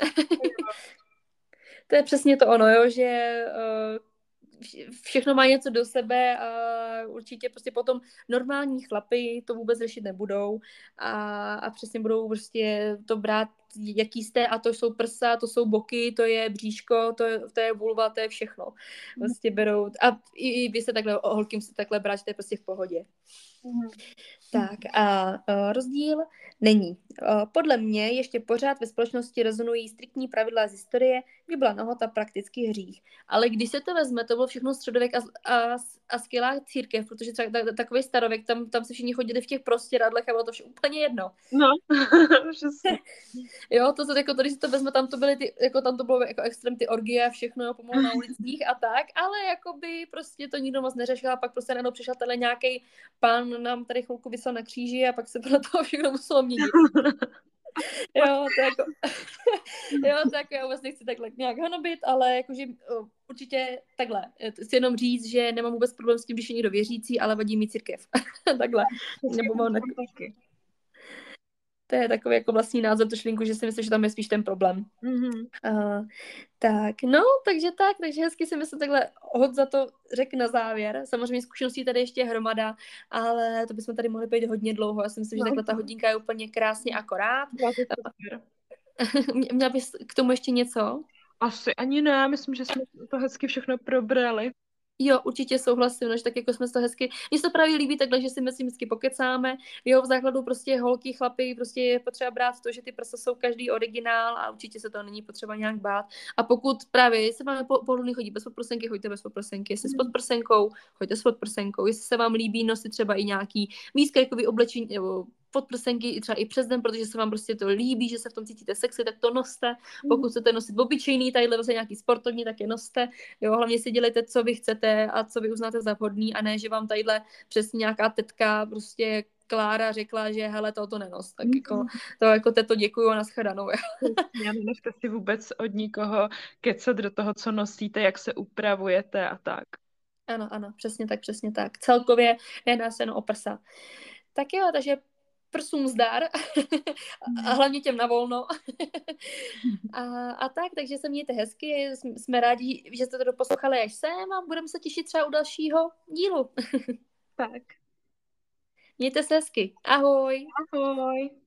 to je přesně to ono, jo, že uh, všechno má něco do sebe a určitě prostě potom normální chlapy to vůbec řešit nebudou a, a přesně budou prostě to brát, jaký jste a to jsou prsa, to jsou boky, to je bříško, to je, to je vulva, to je všechno. Prostě berou a i, i vy se takhle, holkým se takhle brát, že to je prostě v pohodě. Mm. Tak a uh, rozdíl není. Uh, podle mě ještě pořád ve společnosti rezonují striktní pravidla z historie, kdy byla nahota prakticky hřích. Ale když se to vezme, to byl všechno středověk a, a, a skvělá církev, protože třeba ta, takový starověk, tam, tam se všichni chodili v těch prostěradlech a bylo to vše úplně jedno. No, Jo, to, to, jako to, když se to vezme, tam to byly ty, jako tam to bylo jako extrém ty orgie a všechno pomalu na ulicích a tak, ale jako by prostě to nikdo moc neřešil a pak prostě najednou přišel tenhle nějaký pán nám tady chvilku vysel na kříži a pak se pro toho všechno muselo měnit. jo, to jako, jo, tak já vůbec nechci takhle nějak hanobit, ale jakože určitě takhle, chci jenom říct, že nemám vůbec problém s tím, když je někdo věřící, ale vadí mi církev. takhle. Nebo mám taky. To je takový jako vlastní názor šlinku, že si myslím, že tam je spíš ten problém. Mm-hmm. Uh, tak, no, takže tak, takže hezky si myslím takhle hod za to řekl na závěr. Samozřejmě zkušeností tady ještě hromada, ale to bychom tady mohli být hodně dlouho. Já si myslím, no. že takhle ta hodinka je úplně krásně akorát. Měla bys k tomu ještě něco? Asi ani ne, myslím, že jsme to hezky všechno probrali. Jo, určitě souhlasím, že tak jako jsme to hezky, mně se to právě líbí takhle, že si mezi vždycky pokecáme, jo, v základu prostě holky, chlapy, prostě je potřeba brát to, že ty prsa jsou každý originál a určitě se to není potřeba nějak bát. A pokud právě, jestli máme po, pohodlný chodit bez podprsenky, choďte bez podprsenky, jestli s mhm. podprsenkou, choďte s podprsenkou, jestli se vám líbí nosit třeba i nějaký výskrajkový oblečení, nebo podprsenky i třeba i přes den, protože se vám prostě to líbí, že se v tom cítíte sexy, tak to noste. Mhm. Pokud chcete nosit obyčejný, tadyhle vlastně nějaký sportovní, tak je noste. Jo, hlavně si dělejte, co vy chcete a co vy uznáte za vhodný a ne, že vám tadyhle přesně nějaká tetka prostě Klára řekla, že hele, to to nenos. Tak jako, mhm. to jako teto děkuju a naschledanou. Já nenechte si vůbec od nikoho kecat do toho, co nosíte, jak se upravujete a tak. Ano, ano, přesně tak, přesně tak. Celkově je nás jen o prsa. Tak jo, takže prsům zdar a hlavně těm na volno. a, a tak, takže se mějte hezky, jsme rádi, že jste to doposlouchali až sem a budeme se těšit třeba u dalšího dílu. tak. Mějte se hezky. Ahoj. Ahoj.